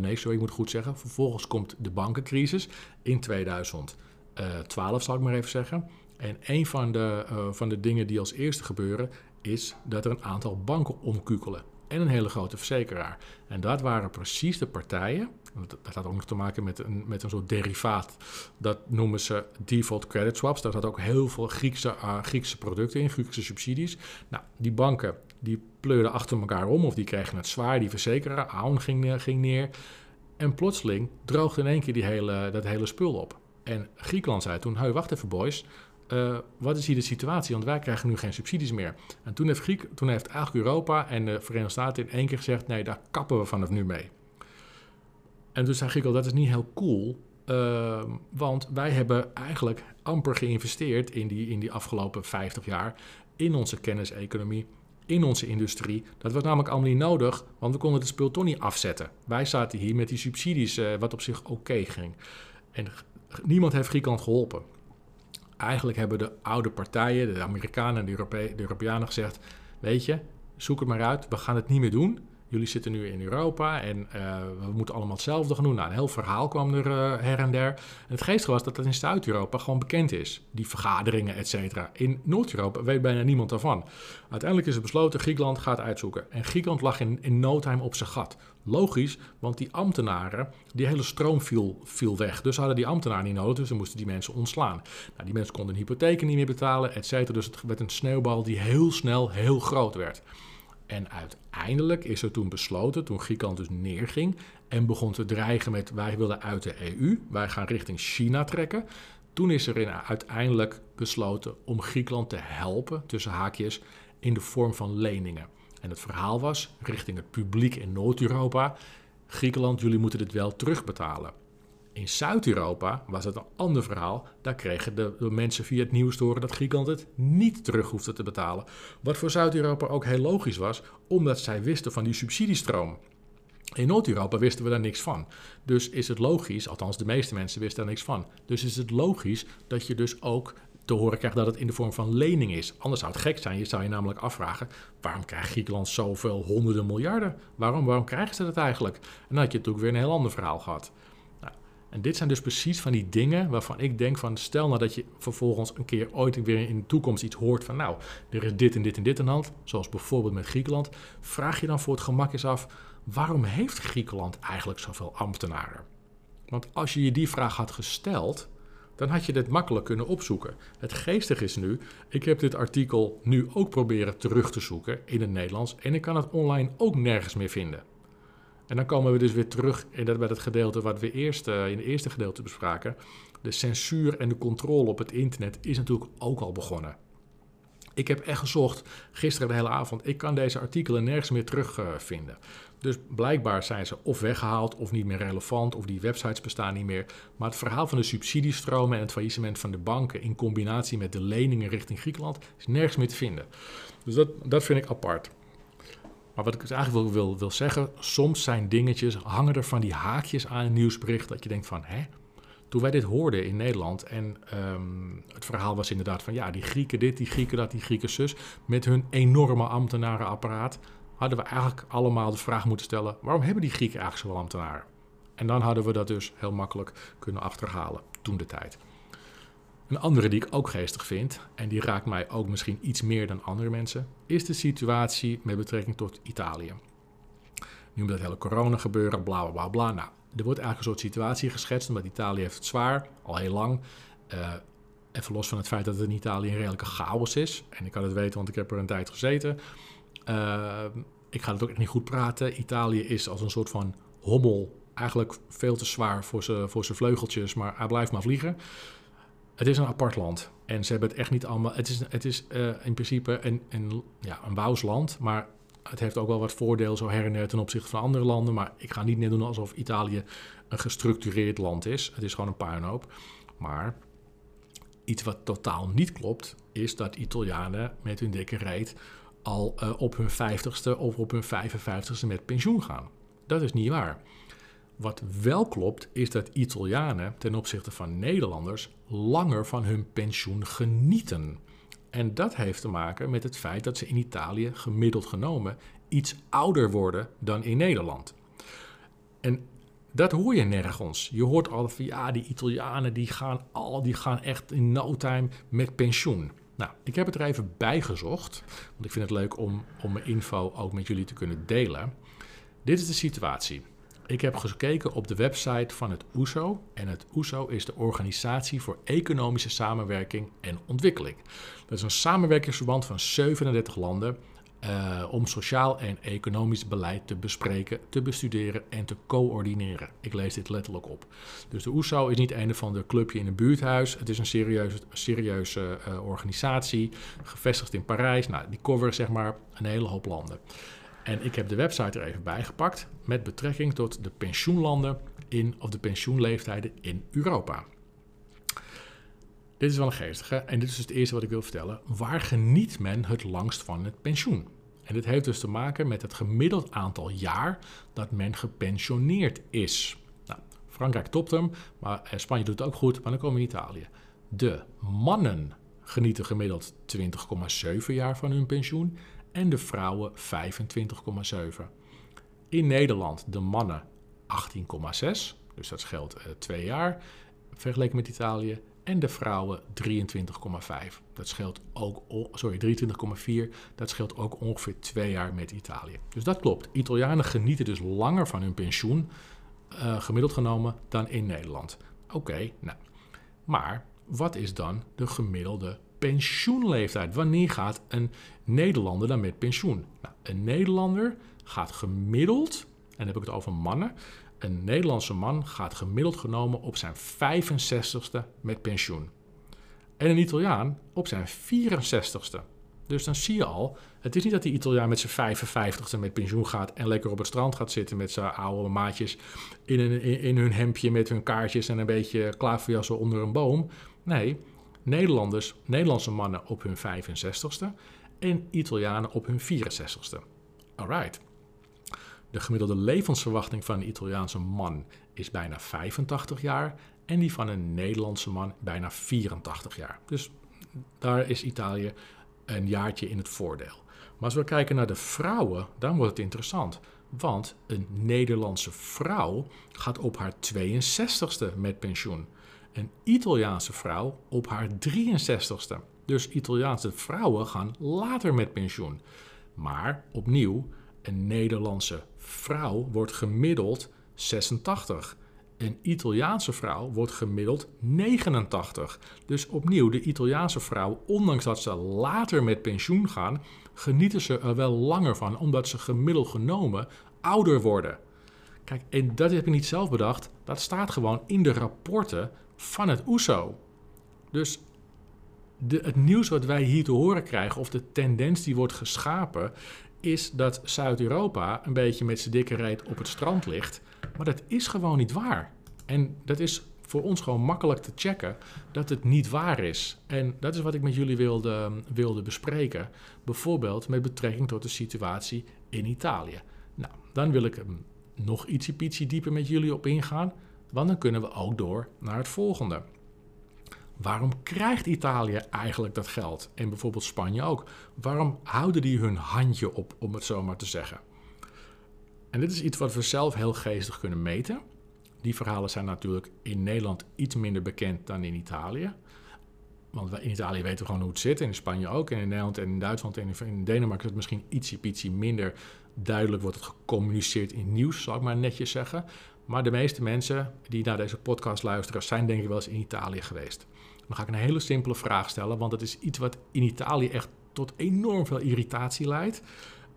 nee, sorry, ik moet goed zeggen. Vervolgens komt de bankencrisis in 2012, zal ik maar even zeggen. En een van de, uh, van de dingen die als eerste gebeuren, is dat er een aantal banken omkukelen. En een hele grote verzekeraar. En dat waren precies de partijen. Dat had ook nog te maken met een, met een soort derivaat. Dat noemen ze default credit swaps. Daar zat ook heel veel Griekse, uh, Griekse producten in, Griekse subsidies. Nou, die banken die pleurden achter elkaar om, of die kregen het zwaar. Die verzekeraar, Aon ging, ging neer. En plotseling droogde in één keer die hele, dat hele spul op. En Griekenland zei toen: hey, wacht even, boys. Uh, wat is hier de situatie? Want wij krijgen nu geen subsidies meer. En toen heeft, Griek, toen heeft eigenlijk Europa en de Verenigde Staten in één keer gezegd: nee, daar kappen we vanaf nu mee. En toen zei Griekenland: dat is niet heel cool. Uh, want wij hebben eigenlijk amper geïnvesteerd in die, in die afgelopen 50 jaar in onze kenniseconomie, in onze industrie. Dat was namelijk allemaal niet nodig, want we konden het spul toch niet afzetten. Wij zaten hier met die subsidies, uh, wat op zich oké ging. En niemand heeft Griekenland geholpen eigenlijk hebben de oude partijen, de Amerikanen en de, Europe de Europeanen gezegd: Weet je, zoek het maar uit, we gaan het niet meer doen. Jullie zitten nu in Europa en uh, we moeten allemaal hetzelfde gaan doen. Nou, een heel verhaal kwam er uh, her en der. Het geestige was dat dat in Zuid-Europa gewoon bekend is. Die vergaderingen, et cetera. In Noord-Europa weet bijna niemand daarvan. Uiteindelijk is het besloten, Griekenland gaat uitzoeken. En Griekenland lag in, in no time op zijn gat. Logisch, want die ambtenaren, die hele stroom viel, viel weg. Dus hadden die ambtenaren niet nodig, dus ze moesten die mensen ontslaan. Nou, die mensen konden hypotheken niet meer betalen, et cetera. Dus het werd een sneeuwbal die heel snel heel groot werd. En uiteindelijk is er toen besloten, toen Griekenland dus neerging en begon te dreigen met wij willen uit de EU, wij gaan richting China trekken. Toen is er in uiteindelijk besloten om Griekenland te helpen, tussen haakjes, in de vorm van leningen. En het verhaal was richting het publiek in Noord-Europa: Griekenland, jullie moeten dit wel terugbetalen. In Zuid-Europa was het een ander verhaal. Daar kregen de, mensen via het nieuws te horen dat Griekenland het niet terug hoefde te betalen. Wat voor Zuid-Europa ook heel logisch was, omdat zij wisten van die subsidiestroom. In Noord-Europa wisten we daar niks van. Dus is het logisch, althans de meeste mensen wisten daar niks van. Dus is het logisch dat je dus ook te horen krijgt dat het in de vorm van lening is. Anders zou het gek zijn. Je zou je namelijk afvragen: waarom krijgt Griekenland zoveel honderden miljarden? Waarom, waarom krijgen ze dat eigenlijk? En dan had je natuurlijk weer een heel ander verhaal gehad. En dit zijn dus precies van die dingen waarvan ik denk van stel nou dat je vervolgens een keer ooit weer in de toekomst iets hoort van nou, er is dit en dit en dit aan de hand, zoals bijvoorbeeld met Griekenland, vraag je dan voor het gemak eens af, waarom heeft Griekenland eigenlijk zoveel ambtenaren? Want als je je die vraag had gesteld, dan had je dit makkelijk kunnen opzoeken. Het geestige is nu, ik heb dit artikel nu ook proberen terug te zoeken in het Nederlands en ik kan het online ook nergens meer vinden. En dan komen we dus weer terug in dat, bij het gedeelte wat we eerst uh, in het eerste gedeelte bespraken. De censuur en de controle op het internet is natuurlijk ook al begonnen. Ik heb echt gezocht gisteren de hele avond. Ik kan deze artikelen nergens meer terugvinden. Uh, dus blijkbaar zijn ze of weggehaald of niet meer relevant of die websites bestaan niet meer. Maar het verhaal van de subsidiestromen en het faillissement van de banken in combinatie met de leningen richting Griekenland is nergens meer te vinden. Dus dat, dat vind ik apart. Maar wat ik dus eigenlijk wil, wil, zeggen, soms zijn dingetjes, hangen er van die haakjes aan een nieuwsbericht dat je denkt van, hè? Toen wij dit hoorden in Nederland en um, het verhaal was inderdaad van, ja, die Grieken dit, die Grieken dat, die Grieken zus, met hun enorme ambtenarenapparaat, hadden we eigenlijk allemaal de vraag moeten stellen, waarom hebben die Grieken eigenlijk zoveel ambtenaren? En dan hadden we dat dus heel makkelijk kunnen achterhalen, toen de tijd. Een andere die ik ook geestig vind, en die raakt mij ook misschien iets meer dan andere mensen, is de situatie met betrekking tot Italië. Nu met dat hele corona gebeuren, bla bla bla Nou, er wordt eigenlijk een soort situatie geschetst, omdat Italië heeft het zwaar, al heel lang. Uh, even los van het feit dat het in Italië een redelijke chaos is. En ik kan het weten, want ik heb er een tijd gezeten. Uh, ik ga het ook echt niet goed praten. Italië is als een soort van hommel eigenlijk veel te zwaar voor zijn voor vleugeltjes, maar hij blijft maar vliegen. Het is een apart land. En ze hebben het echt niet allemaal. Het is, het is uh, in principe een, een, ja, een wouwsland. Maar het heeft ook wel wat voordeel zo her en der ten opzichte van andere landen. Maar ik ga niet net doen alsof Italië een gestructureerd land is. Het is gewoon een puinhoop. Maar iets wat totaal niet klopt, is dat Italianen met hun dikke reet al uh, op hun 50ste of op hun 55ste met pensioen gaan. Dat is niet waar. Wat wel klopt, is dat Italianen ten opzichte van Nederlanders langer van hun pensioen genieten. En dat heeft te maken met het feit dat ze in Italië gemiddeld genomen iets ouder worden dan in Nederland. En dat hoor je nergens. Je hoort al van ja, die Italianen die gaan, al, die gaan echt in no time met pensioen. Nou, ik heb het er even bij gezocht, want ik vind het leuk om, om mijn info ook met jullie te kunnen delen. Dit is de situatie. Ik heb gekeken op de website van het OESO. En het OESO is de Organisatie voor Economische Samenwerking en Ontwikkeling. Dat is een samenwerkingsverband van 37 landen uh, om sociaal en economisch beleid te bespreken, te bestuderen en te coördineren. Ik lees dit letterlijk op. Dus de OESO is niet een van de clubje in een buurthuis. Het is een serieuze, uh, organisatie, gevestigd in Parijs. Nou, die coveren zeg maar een hele hoop landen. En ik heb de website er even bij gepakt met betrekking tot de pensioenlanden in, of de pensioenleeftijden in Europa. Dit is wel een geestige en dit is dus het eerste wat ik wil vertellen. Waar geniet men het langst van het pensioen? En dit heeft dus te maken met het gemiddeld aantal jaar dat men gepensioneerd is. Nou, Frankrijk topt hem, maar eh, Spanje doet het ook goed, maar dan komen we in Italië. De mannen genieten gemiddeld 20,7 jaar van hun pensioen en de vrouwen 25,7. In Nederland de mannen 18,6, dus dat scheelt uh, twee jaar vergeleken met Italië. En de vrouwen 23,5. Dat scheelt ook, sorry, 23,4. Dat scheelt ook ongeveer twee jaar met Italië. Dus dat klopt. Italianen genieten dus langer van hun pensioen, uh, gemiddeld genomen, dan in Nederland. Oké, nou. Maar wat is dan de gemiddelde pensioenleeftijd. Wanneer gaat een Nederlander dan met pensioen? Nou, een Nederlander gaat gemiddeld, en dan heb ik het over mannen, een Nederlandse man gaat gemiddeld genomen op zijn 65ste met pensioen. En een Italiaan op zijn 64ste. Dus dan zie je al, het is niet dat die Italiaan met zijn 55ste met pensioen gaat en lekker op het strand gaat zitten met zijn oude maatjes in, een, in, hun hemdje met hun kaartjes en een beetje klaverjassen onder een boom. Nee, Nederlanders, Nederlandse mannen op hun 65ste en Italianen op hun 64ste. Alright. De gemiddelde levensverwachting van een Italiaanse man is bijna 85 jaar en die van een Nederlandse man bijna 84 jaar. Dus daar is Italië een jaartje in het voordeel. Maar als we kijken naar de vrouwen, dan wordt het interessant. Want een Nederlandse vrouw gaat op haar 62ste met pensioen een Italiaanse vrouw op haar 63ste. Dus Italiaanse vrouwen gaan later met pensioen. Maar opnieuw, een Nederlandse vrouw wordt gemiddeld 86. Een Italiaanse vrouw wordt gemiddeld 89. Dus opnieuw, de Italiaanse vrouw, ondanks dat ze later met pensioen gaan, genieten ze er wel langer van, omdat ze gemiddeld genomen ouder worden. Kijk, en dat heb ik niet zelf bedacht. Dat staat gewoon in de rapporten van het OESO. Dus de, het nieuws wat wij hier te horen krijgen, of de tendens die wordt geschapen, is dat Zuid-Europa een beetje met zijn dikke reet op het strand ligt. Maar dat is gewoon niet waar. En dat is voor ons gewoon makkelijk te checken dat het niet waar is. En dat is wat ik met jullie wilde, wilde bespreken. Bijvoorbeeld met betrekking tot de situatie in Italië. Nou, dan wil ik nog ietsje dieper met jullie op ingaan. Want dan kunnen we ook door naar het volgende. Waarom krijgt Italië eigenlijk dat geld? En bijvoorbeeld Spanje ook. Waarom houden die hun handje op, om het zo maar te zeggen? En dit is iets wat we zelf heel geestig kunnen meten. Die verhalen zijn natuurlijk in Nederland iets minder bekend dan in Italië. Want in Italië weten we gewoon hoe het zit. En in Spanje ook. En in Nederland en in Duitsland en in Denemarken is het misschien ietsje, ietsje minder duidelijk. Wordt het gecommuniceerd in nieuws, zal ik maar netjes zeggen. Maar de meeste mensen die naar deze podcast luisteren, zijn denk ik wel eens in Italië geweest. Dan ga ik een hele simpele vraag stellen, want het is iets wat in Italië echt tot enorm veel irritatie leidt.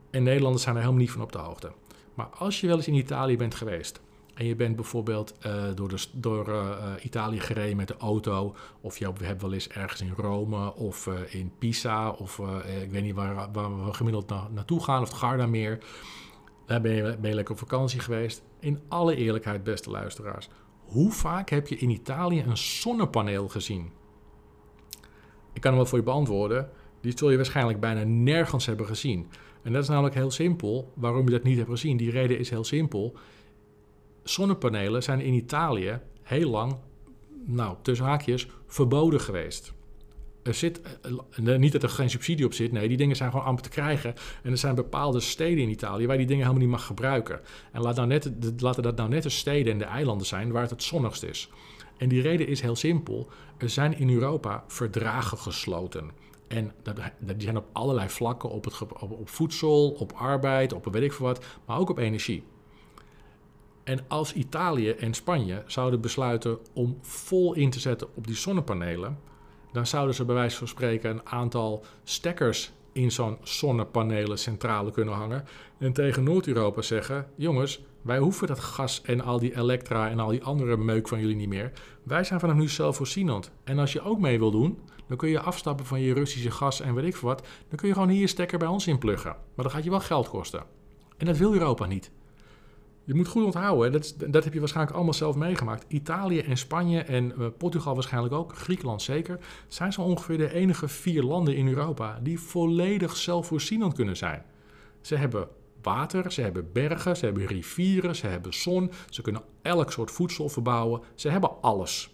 En Nederlanders zijn er helemaal niet van op de hoogte. Maar als je wel eens in Italië bent geweest en je bent bijvoorbeeld uh, door, door uh, Italië gereden met de auto, of je hebt wel eens ergens in Rome of in Pisa, of ik weet niet waar, waar we gemiddeld na, naartoe gaan, of het Gardameer. Daar ben je, ben je lekker op vakantie geweest. In alle eerlijkheid, beste luisteraars, hoe vaak heb je in Italië een zonnepaneel gezien? Ik kan hem wel voor je beantwoorden. Die zul je waarschijnlijk bijna nergens hebben gezien. En dat is namelijk heel simpel. Waarom je dat niet hebt gezien, die reden is heel simpel. Zonnepanelen zijn in Italië heel lang, nou tussen haakjes, verboden geweest. Er zit, eh, niet dat er geen subsidie op zit, nee, die dingen zijn gewoon amper te krijgen. En er zijn bepaalde steden in Italië waar die dingen helemaal niet mag gebruiken. En laat nou net, laten dat nou net de steden en de eilanden zijn waar het het zonnigst is. En die reden is heel simpel. Er zijn in Europa verdragen gesloten. En die zijn op allerlei vlakken, op, het, op, op voedsel, op arbeid, op weet ik veel wat, maar ook op energie. En als Italië en Spanje zouden besluiten om vol in te zetten op die zonnepanelen, dan zouden ze bij wijze van spreken een aantal stekkers in zo'n zonnepanelencentrale kunnen hangen. En tegen Noord-Europa zeggen: jongens, wij hoeven dat gas en al die elektra en al die andere meuk van jullie niet meer. Wij zijn vanaf nu zelfvoorzienend. En als je ook mee wil doen, dan kun je afstappen van je Russische gas en weet ik veel wat. Dan kun je gewoon hier stekker bij ons inpluggen. Maar dat gaat je wel geld kosten. En dat wil Europa niet. Je moet goed onthouden, dat, dat heb je waarschijnlijk allemaal zelf meegemaakt. Italië en Spanje en uh, Portugal waarschijnlijk ook, Griekenland zeker, zijn zo ongeveer de enige vier landen in Europa die volledig zelfvoorzienend kunnen zijn. Ze hebben water, ze hebben bergen, ze hebben rivieren, ze hebben zon, ze kunnen elk soort voedsel verbouwen, ze hebben alles.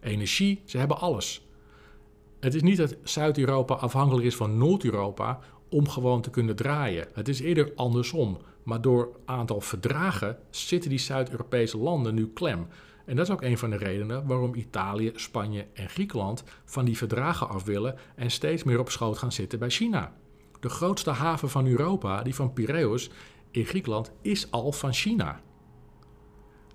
Energie, ze hebben alles. Het is niet dat Zuid-Europa afhankelijk is van Noord-Europa om gewoon te kunnen draaien. Het is eerder andersom. Maar door aantal verdragen zitten die Zuid-Europese landen nu klem. En dat is ook een van de redenen waarom Italië, Spanje en Griekenland van die verdragen af willen en steeds meer op schoot gaan zitten bij China. De grootste haven van Europa, die van Piraeus in Griekenland, is al van China.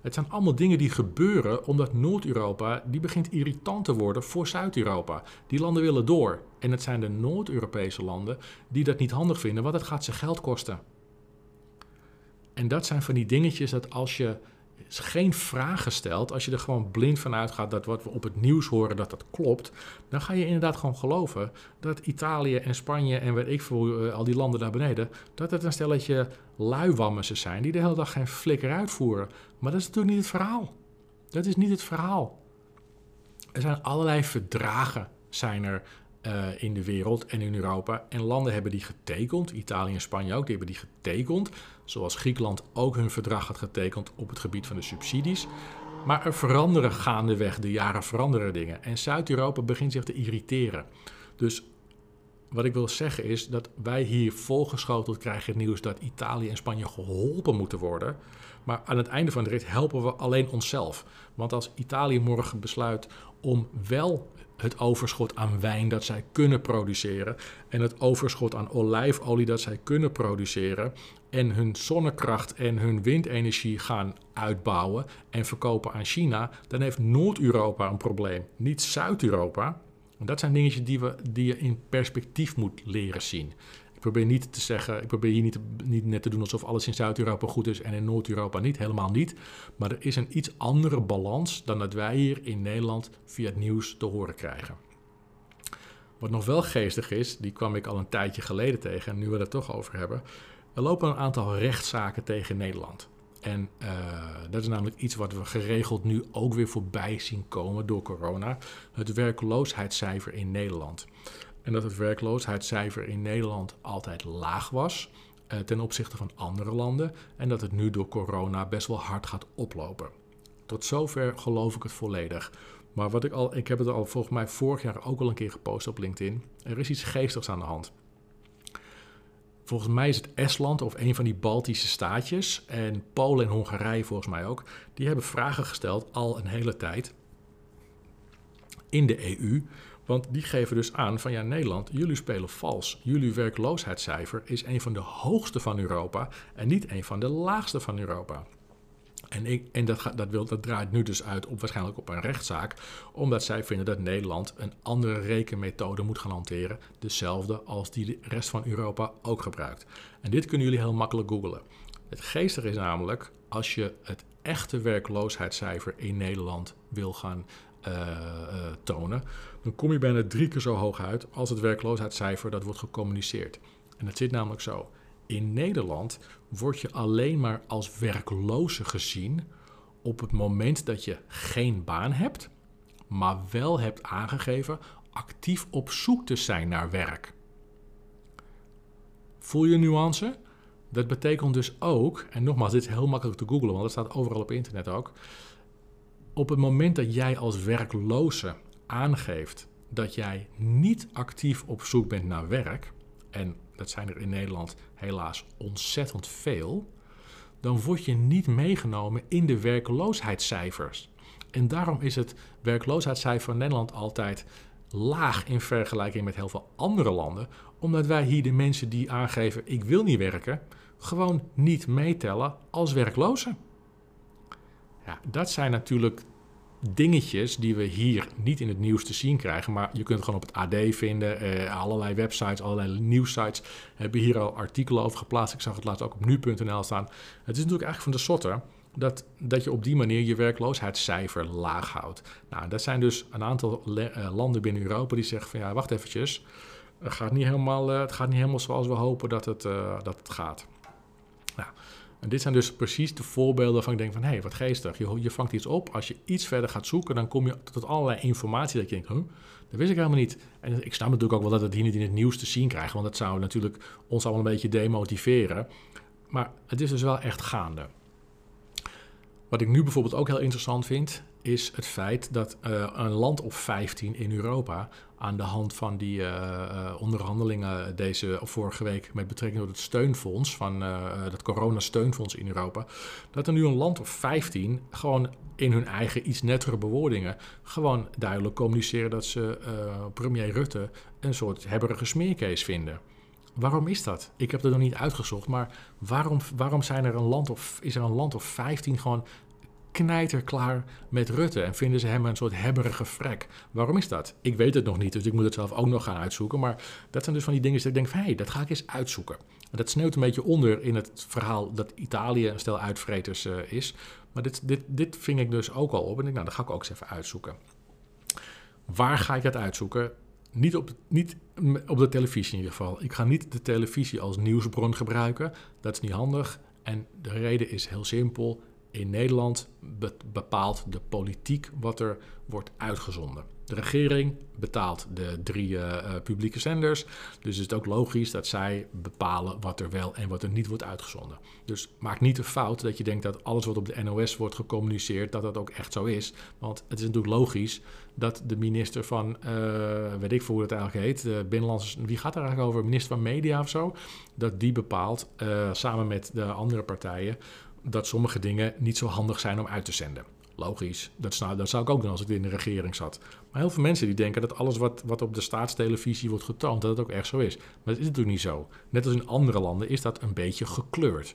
Het zijn allemaal dingen die gebeuren omdat Noord-Europa die begint irritant te worden voor Zuid-Europa. Die landen willen door. En het zijn de Noord-Europese landen die dat niet handig vinden, want het gaat ze geld kosten. En dat zijn van die dingetjes dat als je geen vragen stelt, als je er gewoon blind van uitgaat dat wat we op het nieuws horen, dat dat klopt, dan ga je inderdaad gewoon geloven dat Italië en Spanje en weet ik veel, eh, al die landen daar beneden, dat het een stelletje luiwammessen zijn die de hele dag geen flikker uitvoeren. Maar dat is natuurlijk niet het verhaal. Dat is niet het verhaal. Er zijn allerlei verdragen zijn er uh, in de wereld en in Europa. En landen hebben die getekend, Italië en Spanje ook, die hebben die getekend. Zoals Griekenland ook hun verdrag had getekend op het gebied van de subsidies. Maar er veranderen gaandeweg, de jaren veranderen dingen. En Zuid-Europa begint zich te irriteren. Dus wat ik wil zeggen is dat wij hier volgeschoteld krijgen het nieuws dat Italië en Spanje geholpen moeten worden. Maar aan het einde van de rit helpen we alleen onszelf. Want als Italië morgen besluit om wel het overschot aan wijn dat zij kunnen produceren en het overschot aan olijfolie dat zij kunnen produceren en hun zonnekracht en hun windenergie gaan uitbouwen en verkopen aan China, dan heeft Noord-Europa een probleem, niet Zuid-Europa. Dat zijn dingetjes die, we, die je in perspectief moet leren zien. Ik probeer niet te zeggen, ik probeer hier niet, niet net te doen alsof alles in Zuid-Europa goed is en in Noord-Europa niet. Helemaal niet. Maar er is een iets andere balans dan dat wij hier in Nederland via het nieuws te horen krijgen. Wat nog wel geestig is, die kwam ik al een tijdje geleden tegen en nu we het toch over hebben. Er lopen een aantal rechtszaken tegen Nederland. En uh, dat is namelijk iets wat we geregeld nu ook weer voorbij zien komen door corona. Het werkloosheidscijfer in Nederland. En dat het werkloosheidscijfer in Nederland altijd laag was uh, ten opzichte van andere landen. En dat het nu door corona best wel hard gaat oplopen. Tot zover geloof ik het volledig. Maar wat ik al, ik heb het al volgens mij vorig jaar ook al een keer gepost op LinkedIn. Er is iets geestigs aan de hand. Volgens mij is het Estland of een van die Baltische staatjes en Polen en Hongarije volgens mij ook. Die hebben vragen gesteld al een hele tijd in de EU. Want die geven dus aan van ja, Nederland, jullie spelen vals. Jullie werkloosheidscijfer is een van de hoogste van Europa en niet een van de laagste van Europa. En, ik, en dat, dat, wil, dat draait nu dus uit op waarschijnlijk op een rechtszaak, omdat zij vinden dat Nederland een andere rekenmethode moet gaan hanteren, dezelfde als die de rest van Europa ook gebruikt. En dit kunnen jullie heel makkelijk googlen. Het geestige is namelijk, als je het echte werkloosheidscijfer in Nederland wil gaan uh, uh, tonen, dan kom je bijna drie keer zo hoog uit als het werkloosheidscijfer dat wordt gecommuniceerd. En het zit namelijk zo. In Nederland word je alleen maar als werkloze gezien op het moment dat je geen baan hebt, maar wel hebt aangegeven actief op zoek te zijn naar werk. Voel je nuance? Dat betekent dus ook, en nogmaals, dit is heel makkelijk te googlen, want het staat overal op internet ook. Op het moment dat jij als werkloze aangeeft dat jij niet actief op zoek bent naar werk, en dat zijn er in Nederland helaas ontzettend veel, dan word je niet meegenomen in de werkloosheidscijfers. En daarom is het werkloosheidscijfer Nederland altijd laag in vergelijking met heel veel andere landen, omdat wij hier de mensen die aangeven ik wil niet werken, gewoon niet meetellen als werklozen. Ja, dat zijn natuurlijk dingetjes die we hier niet in het nieuws te zien krijgen. Maar je kunt het gewoon op het AD vinden. Eh, allerlei websites, allerlei nieuwsites hebben hier al artikelen over geplaatst. Ik zag het laatst ook op nu.nl staan. Het is natuurlijk eigenlijk van de sotter dat, dat je op die manier je werkloosheidscijfer laag houdt. Nou, dat zijn dus een aantal uh, landen binnen Europa die zeggen van ja, wacht eventjes. Het gaat niet helemaal, uh, het gaat niet helemaal zoals we hopen dat het, dat het gaat. En dit zijn dus precies de voorbeelden van ik denk van... hé, hey, wat geestig, je, je vangt iets op. Als je iets verder gaat zoeken, dan kom je tot allerlei informatie... dat je denkt, huh, dat wist ik helemaal niet. En ik snap natuurlijk ook wel dat het hier niet in het nieuws te zien krijgt... want dat zou natuurlijk ons allemaal een beetje demotiveren. Maar het is dus wel echt gaande. Wat ik nu bijvoorbeeld ook heel interessant vind, is het feit dat uh, een land of 15 in Europa aan de hand van die uh, onderhandelingen deze vorige week met betrekking tot het steunfonds van uh, dat coronasteunfonds in Europa, dat er nu een land of 15 gewoon in hun eigen iets nettere bewoordingen gewoon duidelijk communiceren dat ze premier Rutte een soort hebberige smeerkees vinden. Waarom is dat? Ik heb het nog niet uitgezocht, maar waarom, waarom zijn er een land of, is er een land of 15 gewoon knijterklaar met Rutte en vinden ze hem een soort hebberige vrek. Waarom is dat? Ik weet het nog niet, dus ik moet het zelf ook nog gaan uitzoeken. Maar dat zijn dus van die dingen dat ik denk hé, hey, dat ga ik eens uitzoeken. En dat sneeuwt een beetje onder in het verhaal dat Italië een stel uitvreters uh, is. Maar dit, dit, dit ving ik dus ook al op en ik nou, dat ga ik ook eens even uitzoeken. Waar ga ik dat uitzoeken? Niet op, niet op de televisie in ieder geval. Ik ga niet de televisie als nieuwsbron gebruiken. Dat is niet handig. En de reden is heel simpel. In Nederland bepaalt de politiek wat er wordt uitgezonden. De regering betaalt de drie uh, publieke zenders. Dus is het ook logisch dat zij bepalen wat er wel en wat er niet wordt uitgezonden. Dus maak niet de fout dat je denkt dat alles wat op de NOS wordt gecommuniceerd, dat dat ook echt zo is. Want het is natuurlijk logisch dat de minister van, uh, weet ik veel hoe het eigenlijk heet, de Binnenlandse, wie gaat er eigenlijk over? Minister van Media of zo? Dat die bepaalt, samen met de andere partijen, dat sommige dingen niet zo handig zijn om uit te zenden. Logisch, dat zou, dat zou ik ook doen als ik in de regering zat. Maar heel veel mensen die denken dat alles wat, wat op de staatstelevisie wordt getoond, dat het ook echt zo is. Maar dat is natuurlijk niet zo. Net als in andere landen is dat een beetje gekleurd.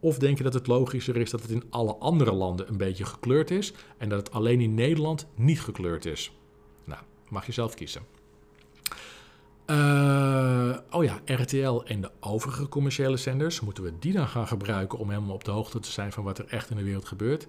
Of denk je dat het logischer is dat het in alle andere landen een beetje gekleurd is en dat het alleen in Nederland niet gekleurd is? Nou, mag je zelf kiezen. Uh, oh ja, RTL en de overige commerciële zenders, moeten we die dan gaan gebruiken om helemaal op de hoogte te zijn van wat er echt in de wereld gebeurt?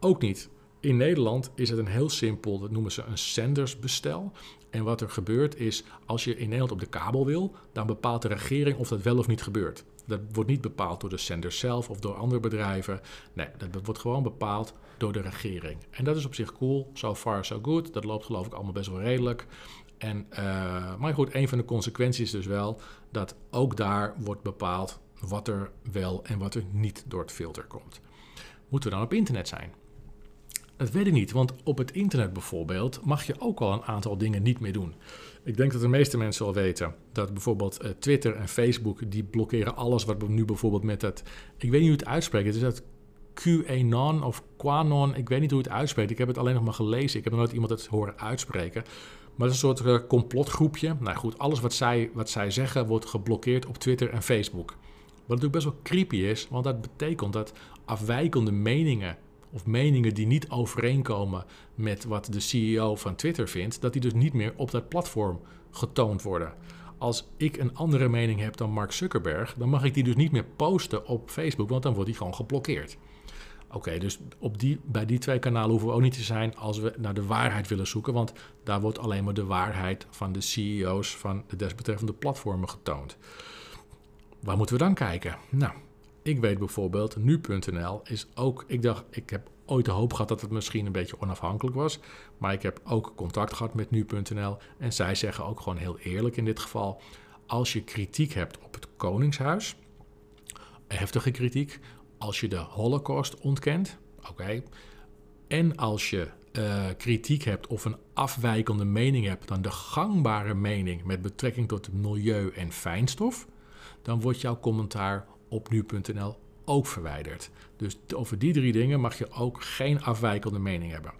Ook niet. In Nederland is het een heel simpel, dat noemen ze een zendersbestel. En wat er gebeurt is, als je in Nederland op de kabel wil, dan bepaalt de regering of dat wel of niet gebeurt. Dat wordt niet bepaald door de zender zelf of door andere bedrijven. Nee, dat wordt gewoon bepaald door de regering. En dat is op zich cool. So far, so good. Dat loopt geloof ik allemaal best wel redelijk. En, uh, maar goed, een van de consequenties dus wel dat ook daar wordt bepaald wat er wel en wat er niet door het filter komt. Moeten we dan op internet zijn? Dat weet ik niet, want op het internet bijvoorbeeld mag je ook al een aantal dingen niet meer doen. Ik denk dat de meeste mensen wel weten dat bijvoorbeeld uh, Twitter en Facebook die blokkeren alles wat we nu bijvoorbeeld met dat, ik weet niet hoe het uitspreekt, het is dat QAnon of Quanon, ik weet niet hoe het uitspreekt. Ik heb het alleen nog maar gelezen. Ik heb nog nooit iemand het horen uitspreken. Maar het is een soort uh, complotgroepje. Nou goed, alles wat zij, wat zij zeggen wordt geblokkeerd op Twitter en Facebook. Wat natuurlijk best wel creepy is, want dat betekent dat afwijkende meningen of meningen die niet overeenkomen met wat de CEO van Twitter vindt, dat die dus niet meer op dat platform getoond worden. Als ik een andere mening heb dan Mark Zuckerberg, dan mag ik die dus niet meer posten op Facebook, want dan wordt die gewoon geblokkeerd. Oké, dus op die, bij die twee kanalen hoeven we ook niet te zijn als we naar de waarheid willen zoeken, want daar wordt alleen maar de waarheid van de CEO's van de desbetreffende platformen getoond. Waar moeten we dan kijken? Nou, ik weet bijvoorbeeld, nu.nl is ook, ik dacht, ik heb ooit de hoop gehad dat het misschien een beetje onafhankelijk was, maar ik heb ook contact gehad met nu.nl en zij zeggen ook gewoon heel eerlijk in dit geval, als je kritiek hebt op het Koningshuis, heftige kritiek, als je de Holocaust ontkent, oké, en als je uh, kritiek hebt of een afwijkende mening hebt dan de gangbare mening met betrekking tot milieu en fijnstof, dan wordt jouw commentaar op nu.nl ook verwijderd. Dus over die drie dingen mag je ook geen afwijkende mening hebben.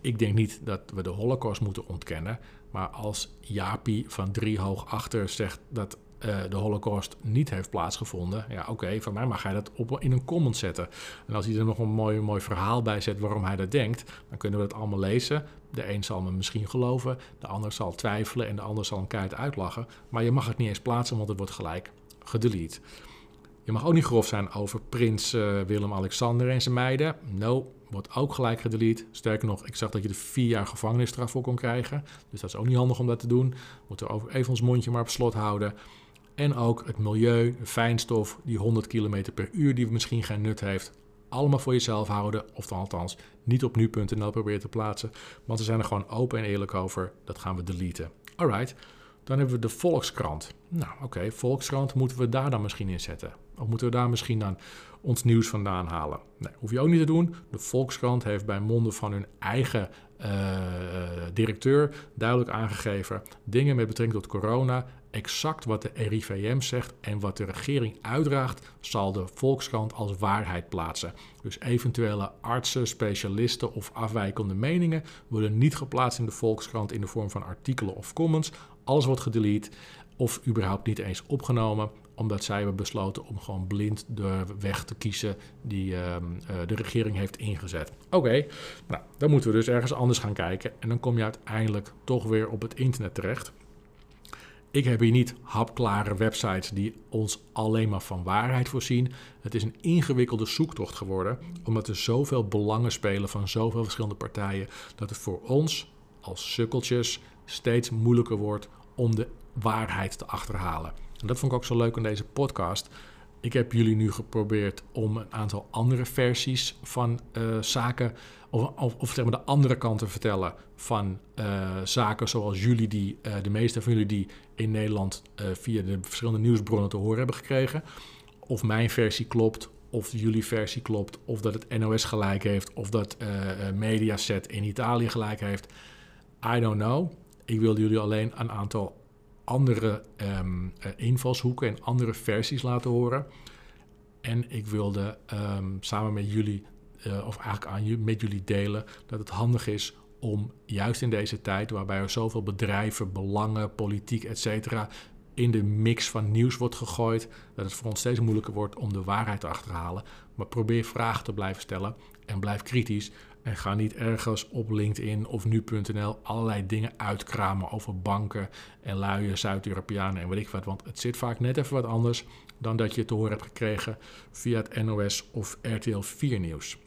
Ik denk niet dat we de Holocaust moeten ontkennen, maar als Jaapie van drie hoog achter zegt dat uh, de Holocaust niet heeft plaatsgevonden, ja oké, van mij mag hij dat op, in een comment zetten. En als hij er nog een mooi, mooi verhaal bij zet waarom hij dat denkt, dan kunnen we dat allemaal lezen. De een zal me misschien geloven, de ander zal twijfelen en de ander zal een keihard uitlachen. Maar je mag het niet eens plaatsen, want het wordt gelijk gedelete. Je mag ook niet grof zijn over prins uh, Willem-Alexander en zijn meiden. No, wordt ook gelijk gedelete. Sterker nog, ik zag dat je er vier jaar gevangenisstraf voor kon krijgen. Dus dat is ook niet handig om dat te doen. Moeten we even ons mondje maar op slot houden. En ook het milieu, fijnstof, die 100 km per uur die misschien geen nut heeft. Allemaal voor jezelf houden, of althans niet op nu.nl proberen te plaatsen. Want we zijn er gewoon open en eerlijk over. Dat gaan we deleten. Alright. Dan hebben we de Volkskrant. Nou, oké, Volkskrant moeten we daar dan misschien in zetten. Of moeten we daar misschien dan ons nieuws vandaan halen? Nee, hoef je ook niet te doen. De Volkskrant heeft bij monden van hun eigen uh, directeur duidelijk aangegeven... dingen met betrekking tot corona, exact wat de RIVM zegt... en wat de regering uitdraagt, zal de Volkskrant als waarheid plaatsen. Dus eventuele artsen, specialisten of afwijkende meningen... worden niet geplaatst in de Volkskrant in de vorm van artikelen of comments... Alles wordt gedelete of überhaupt niet eens opgenomen, omdat zij hebben besloten om gewoon blind de weg te kiezen die uh, de regering heeft ingezet. Oké, nou, dan moeten we dus ergens anders gaan kijken en dan kom je uiteindelijk toch weer op het internet terecht. Ik heb hier niet hapklare websites die ons alleen maar van waarheid voorzien. Het is een ingewikkelde zoektocht geworden, omdat er zoveel belangen spelen van zoveel verschillende partijen, dat het voor ons als sukkeltjes steeds moeilijker wordt om de waarheid te achterhalen. En dat vond ik ook zo leuk in deze podcast. Ik heb jullie nu geprobeerd om een aantal andere versies van uh, zaken, of, of, de andere kant te vertellen van uh, zaken zoals jullie die, uh, de meeste van jullie die in Nederland via de verschillende nieuwsbronnen te horen hebben gekregen. Of mijn versie klopt, of jullie versie klopt, of dat het NOS gelijk heeft, of dat Mediaset in Italië gelijk heeft. I don't know. Ik wilde jullie alleen een aantal andere um, invalshoeken en andere versies laten horen. En ik wilde um, samen met jullie, uh, of eigenlijk aan, met jullie delen, dat het handig is om juist in deze tijd, waarbij er zoveel bedrijven, belangen, politiek, etc. in de mix van nieuws wordt gegooid, dat het voor ons steeds moeilijker wordt om de waarheid te achterhalen. Maar probeer vragen te blijven stellen en blijf kritisch. En ga niet ergens op LinkedIn of nu.nl allerlei dingen uitkramen over banken en luie Zuid-Europeanen en weet ik wat. Want het zit vaak net even wat anders dan dat je te horen hebt gekregen via het NOS of RTL 4 nieuws.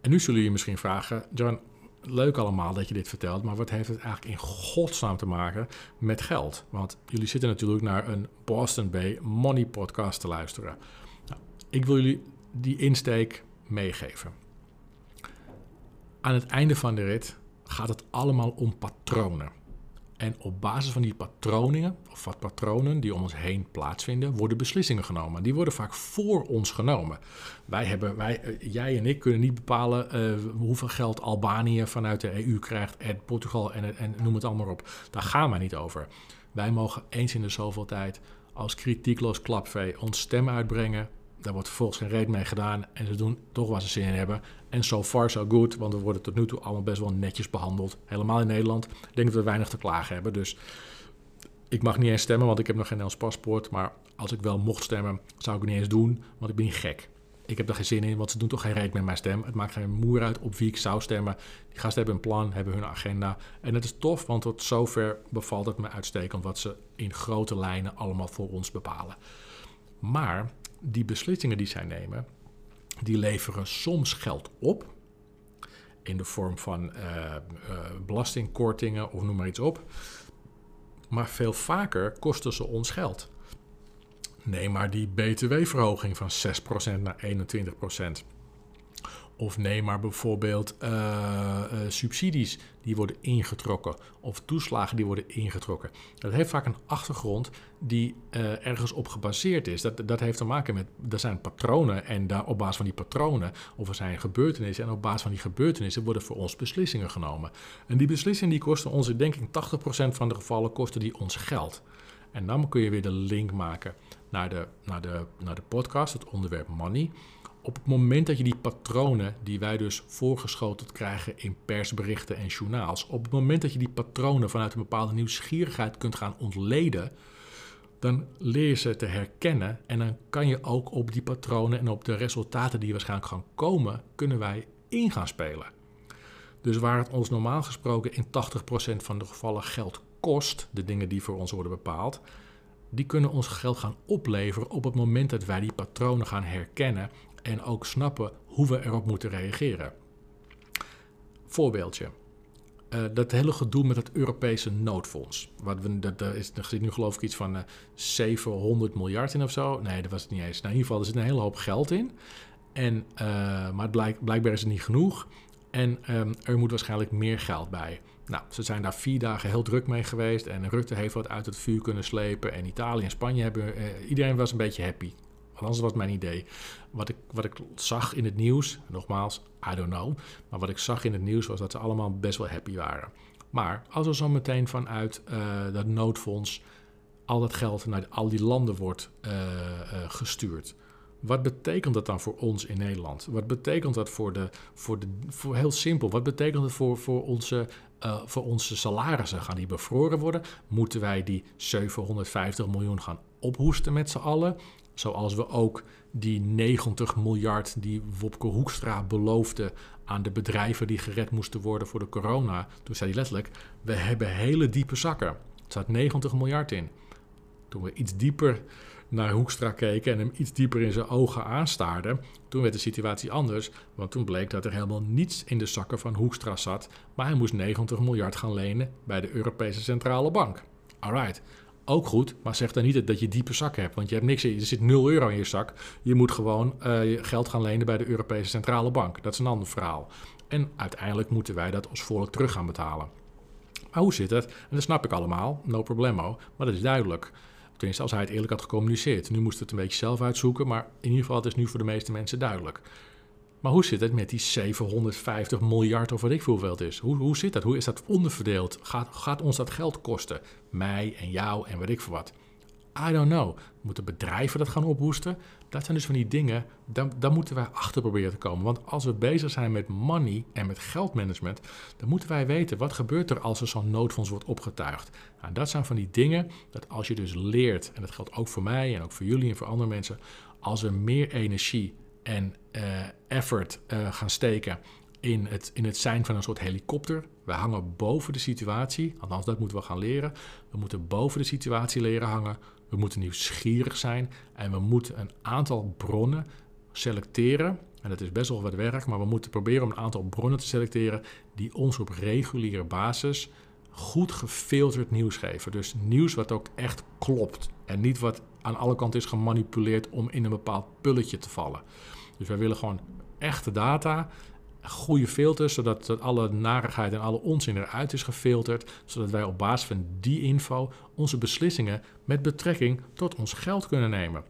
En nu zullen je misschien vragen, John, leuk allemaal dat je dit vertelt, maar wat heeft het eigenlijk in godsnaam te maken met geld? Want jullie zitten natuurlijk naar een Boston Bay Money podcast te luisteren. Nou, ik wil jullie die insteek meegeven. Aan het einde van de rit gaat het allemaal om patronen. En op basis van die patronen, of wat patronen die om ons heen plaatsvinden, worden beslissingen genomen. Die worden vaak voor ons genomen. Wij hebben, wij, eh, jij en ik kunnen niet bepalen uh, hoeveel geld Albanië vanuit de EU krijgt, en Portugal en, en noem het allemaal op. Daar gaan we niet over. Wij mogen eens in de zoveel tijd als kritiekloos klapvee ons stem uitbrengen daar wordt vervolgens geen reet mee gedaan en ze doen toch waar ze zin in hebben. En so far so good, want we worden tot nu toe allemaal best wel netjes behandeld. Helemaal in Nederland. Ik denk dat we weinig te klagen hebben. Dus ik mag niet eens stemmen, want ik heb nog geen Nederlands paspoort. Maar als ik wel mocht stemmen, zou ik het niet eens doen, want ik ben gek. Ik heb er geen zin in, want ze doen toch geen reet met mijn stem. Het maakt geen moer uit op wie ik zou stemmen. Die gasten hebben een plan, hebben hun agenda. En het is tof, want tot zover bevalt het me uitstekend wat ze in grote lijnen allemaal voor ons bepalen. Maar die beslissingen die zij nemen, die leveren soms geld op. In de vorm van uh, uh, belastingkortingen of noem maar iets op. Maar veel vaker kosten ze ons geld. Neem maar die btw-verhoging van 6% naar 21%. Of neem maar bijvoorbeeld uh, uh, subsidies die worden ingetrokken of toeslagen die worden ingetrokken. Dat heeft vaak een achtergrond die uh, ergens op gebaseerd is. Dat, dat heeft te maken met, er zijn patronen en daar, op basis van die patronen of er zijn gebeurtenissen en op basis van die gebeurtenissen worden voor ons beslissingen genomen. En die beslissingen die kosten ons, denk ik, 80% van de gevallen kosten die ons geld. En dan kun je weer de link maken naar de, naar de, naar de podcast, het onderwerp money op het moment dat je die patronen die wij dus voorgeschoteld krijgen in persberichten en journaals, op het moment dat je die patronen vanuit een bepaalde nieuwsgierigheid kunt gaan ontleden, dan leer je ze te herkennen en dan kan je ook op die patronen en op de resultaten die waarschijnlijk gaan komen, kunnen wij in gaan spelen. Dus waar het ons normaal gesproken in 80% van de gevallen geld kost, de dingen die voor ons worden bepaald, die kunnen ons geld gaan opleveren op het moment dat wij die patronen gaan herkennen en ook snappen hoe we erop moeten reageren. Voorbeeldje. Uh, dat hele gedoe met het Europese noodfonds. Wat we, dat, is, er zit nu geloof ik iets van uh, eh, 700 miljard in of zo. Nee, dat was het niet eens. Nou, in ieder geval, er zit een hele hoop geld in. En, uh, maar blijk, blijkbaar is het niet genoeg. En um, er moet waarschijnlijk meer geld bij. Nou, ze zijn daar vier dagen heel druk mee geweest. En Rutte heeft wat uit het vuur kunnen slepen. En Italië en Spanje hebben. iedereen was een beetje happy. Althans, dat was mijn idee. Wat ik, wat ik zag in het nieuws, nogmaals, I don't know. Maar wat ik zag in het nieuws was dat ze allemaal best wel happy waren. Maar als er zo meteen vanuit uh, dat noodfonds al dat geld naar al die landen wordt uh, uh, gestuurd. Wat betekent dat dan voor ons in Nederland? Wat betekent dat voor de, voor de voor heel simpel, wat betekent het voor, voor, onze, voor onze salarissen? Gaan die bevroren worden? Moeten wij die 750 miljoen gaan ophoesten met z'n allen? Zoals we ook die 90 miljard die Wopke Hoekstra beloofde aan de bedrijven die gered moesten worden voor de corona. Toen zei hij letterlijk, we hebben hele diepe zakken. Er staat 90 miljard in. Toen we iets dieper naar Hoekstra keken en hem iets dieper in zijn ogen aanstaarden, toen werd de situatie anders. Want toen bleek dat er helemaal niets in de zakken van Hoekstra zat, maar hij moest 90 miljard gaan lenen bij de Europese Centrale Bank. Alright, ook goed, maar zeg dan niet dat je diepe zak hebt. Want je hebt niks er zit 0 euro in je zak. Je moet gewoon uh, geld gaan lenen bij de Europese Centrale Bank. Dat is een ander verhaal. En uiteindelijk moeten wij dat als volk terug gaan betalen. Maar hoe zit het? En dat snap ik allemaal, no problemo, maar dat is duidelijk. Tenminste, als hij het eerlijk had gecommuniceerd. Nu moest het een beetje zelf uitzoeken, maar in ieder geval, het is nu voor de meeste mensen duidelijk. Maar hoe zit het met die 750 miljard of wat ik veel hoeveel het is? Hoe, hoe zit dat? Hoe is dat onderverdeeld? Gaat, gaat ons dat geld kosten? Mij en jou en wat ik voor wat? I don't know. Moeten bedrijven dat gaan ophoesten? Dat zijn dus van die dingen, daar, daar moeten wij achter proberen te komen. Want als we bezig zijn met money en met geldmanagement, dan moeten wij weten wat gebeurt er als er zo'n noodfonds wordt opgetuigd. Nou, dat zijn van die dingen dat als je dus leert, en dat geldt ook voor mij en ook voor jullie en voor andere mensen, als we meer energie en effort uh, gaan steken in het, in het zijn van een soort helikopter. We hangen boven de situatie, althans dat moeten we gaan leren. We moeten boven de situatie leren hangen. We moeten nieuwsgierig zijn en we moeten een aantal bronnen selecteren. En dat is best wel wat werk, maar we moeten proberen om een aantal bronnen te selecteren die ons op reguliere basis goed gefilterd nieuws geven. Dus nieuws wat ook echt klopt en niet wat aan alle kanten is gemanipuleerd om in een bepaald pulletje te vallen. Dus wij willen gewoon echte data, goede filters, zodat dat alle narigheid en alle onzin eruit is gefilterd, zodat wij op basis van die info onze beslissingen met betrekking tot ons geld kunnen nemen.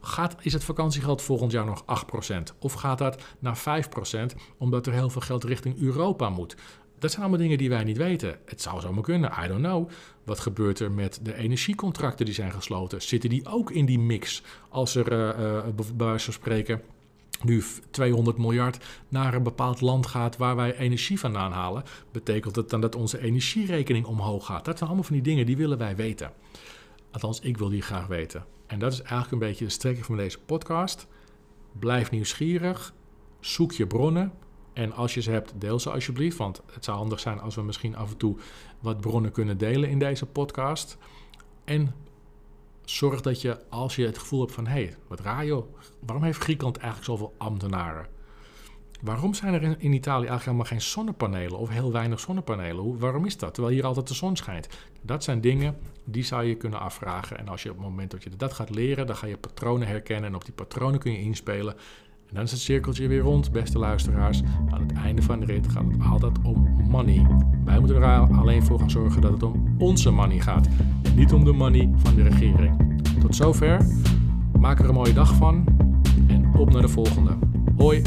Gaat, is het vakantiegeld volgend jaar nog 8%? Of gaat dat naar 5% omdat er heel veel geld richting Europa moet? Dat zijn allemaal dingen die wij niet weten. Het zou zomaar kunnen, I don't know. Wat gebeurt er met de energiecontracten die zijn gesloten? Zitten die ook in die mix? Als er, uh, bij wijze spreken, nu 200 miljard naar een bepaald land gaat waar wij energie vandaan halen, betekent het dan dat onze energierekening omhoog gaat? Dat zijn allemaal van die dingen die willen wij weten. Althans, ik wil die graag weten. En dat is eigenlijk een beetje de strekking van deze podcast. Blijf nieuwsgierig, zoek je bronnen. En als je ze hebt, deel ze alsjeblieft. Want het zou handig zijn als we misschien af en toe wat bronnen kunnen delen in deze podcast. En zorg dat je, als je het gevoel hebt van... hé, hey, wat raar joh, waarom heeft Griekenland eigenlijk zoveel ambtenaren? Waarom zijn er in, Italië eigenlijk helemaal geen zonnepanelen of heel weinig zonnepanelen? Hoe, waarom is dat? Terwijl hier altijd de zon schijnt. Dat zijn dingen die zou je kunnen afvragen. En als je op het moment dat je dat gaat leren, dan ga je patronen herkennen. En op die patronen kun je inspelen. Dan is het cirkeltje weer rond, beste luisteraars. Aan het einde van de rit gaat het altijd om money. Wij moeten er alleen voor gaan zorgen dat het om onze money gaat. Niet om de money van de regering. Tot zover. Maak er een mooie dag van. En op naar de volgende. Hoi.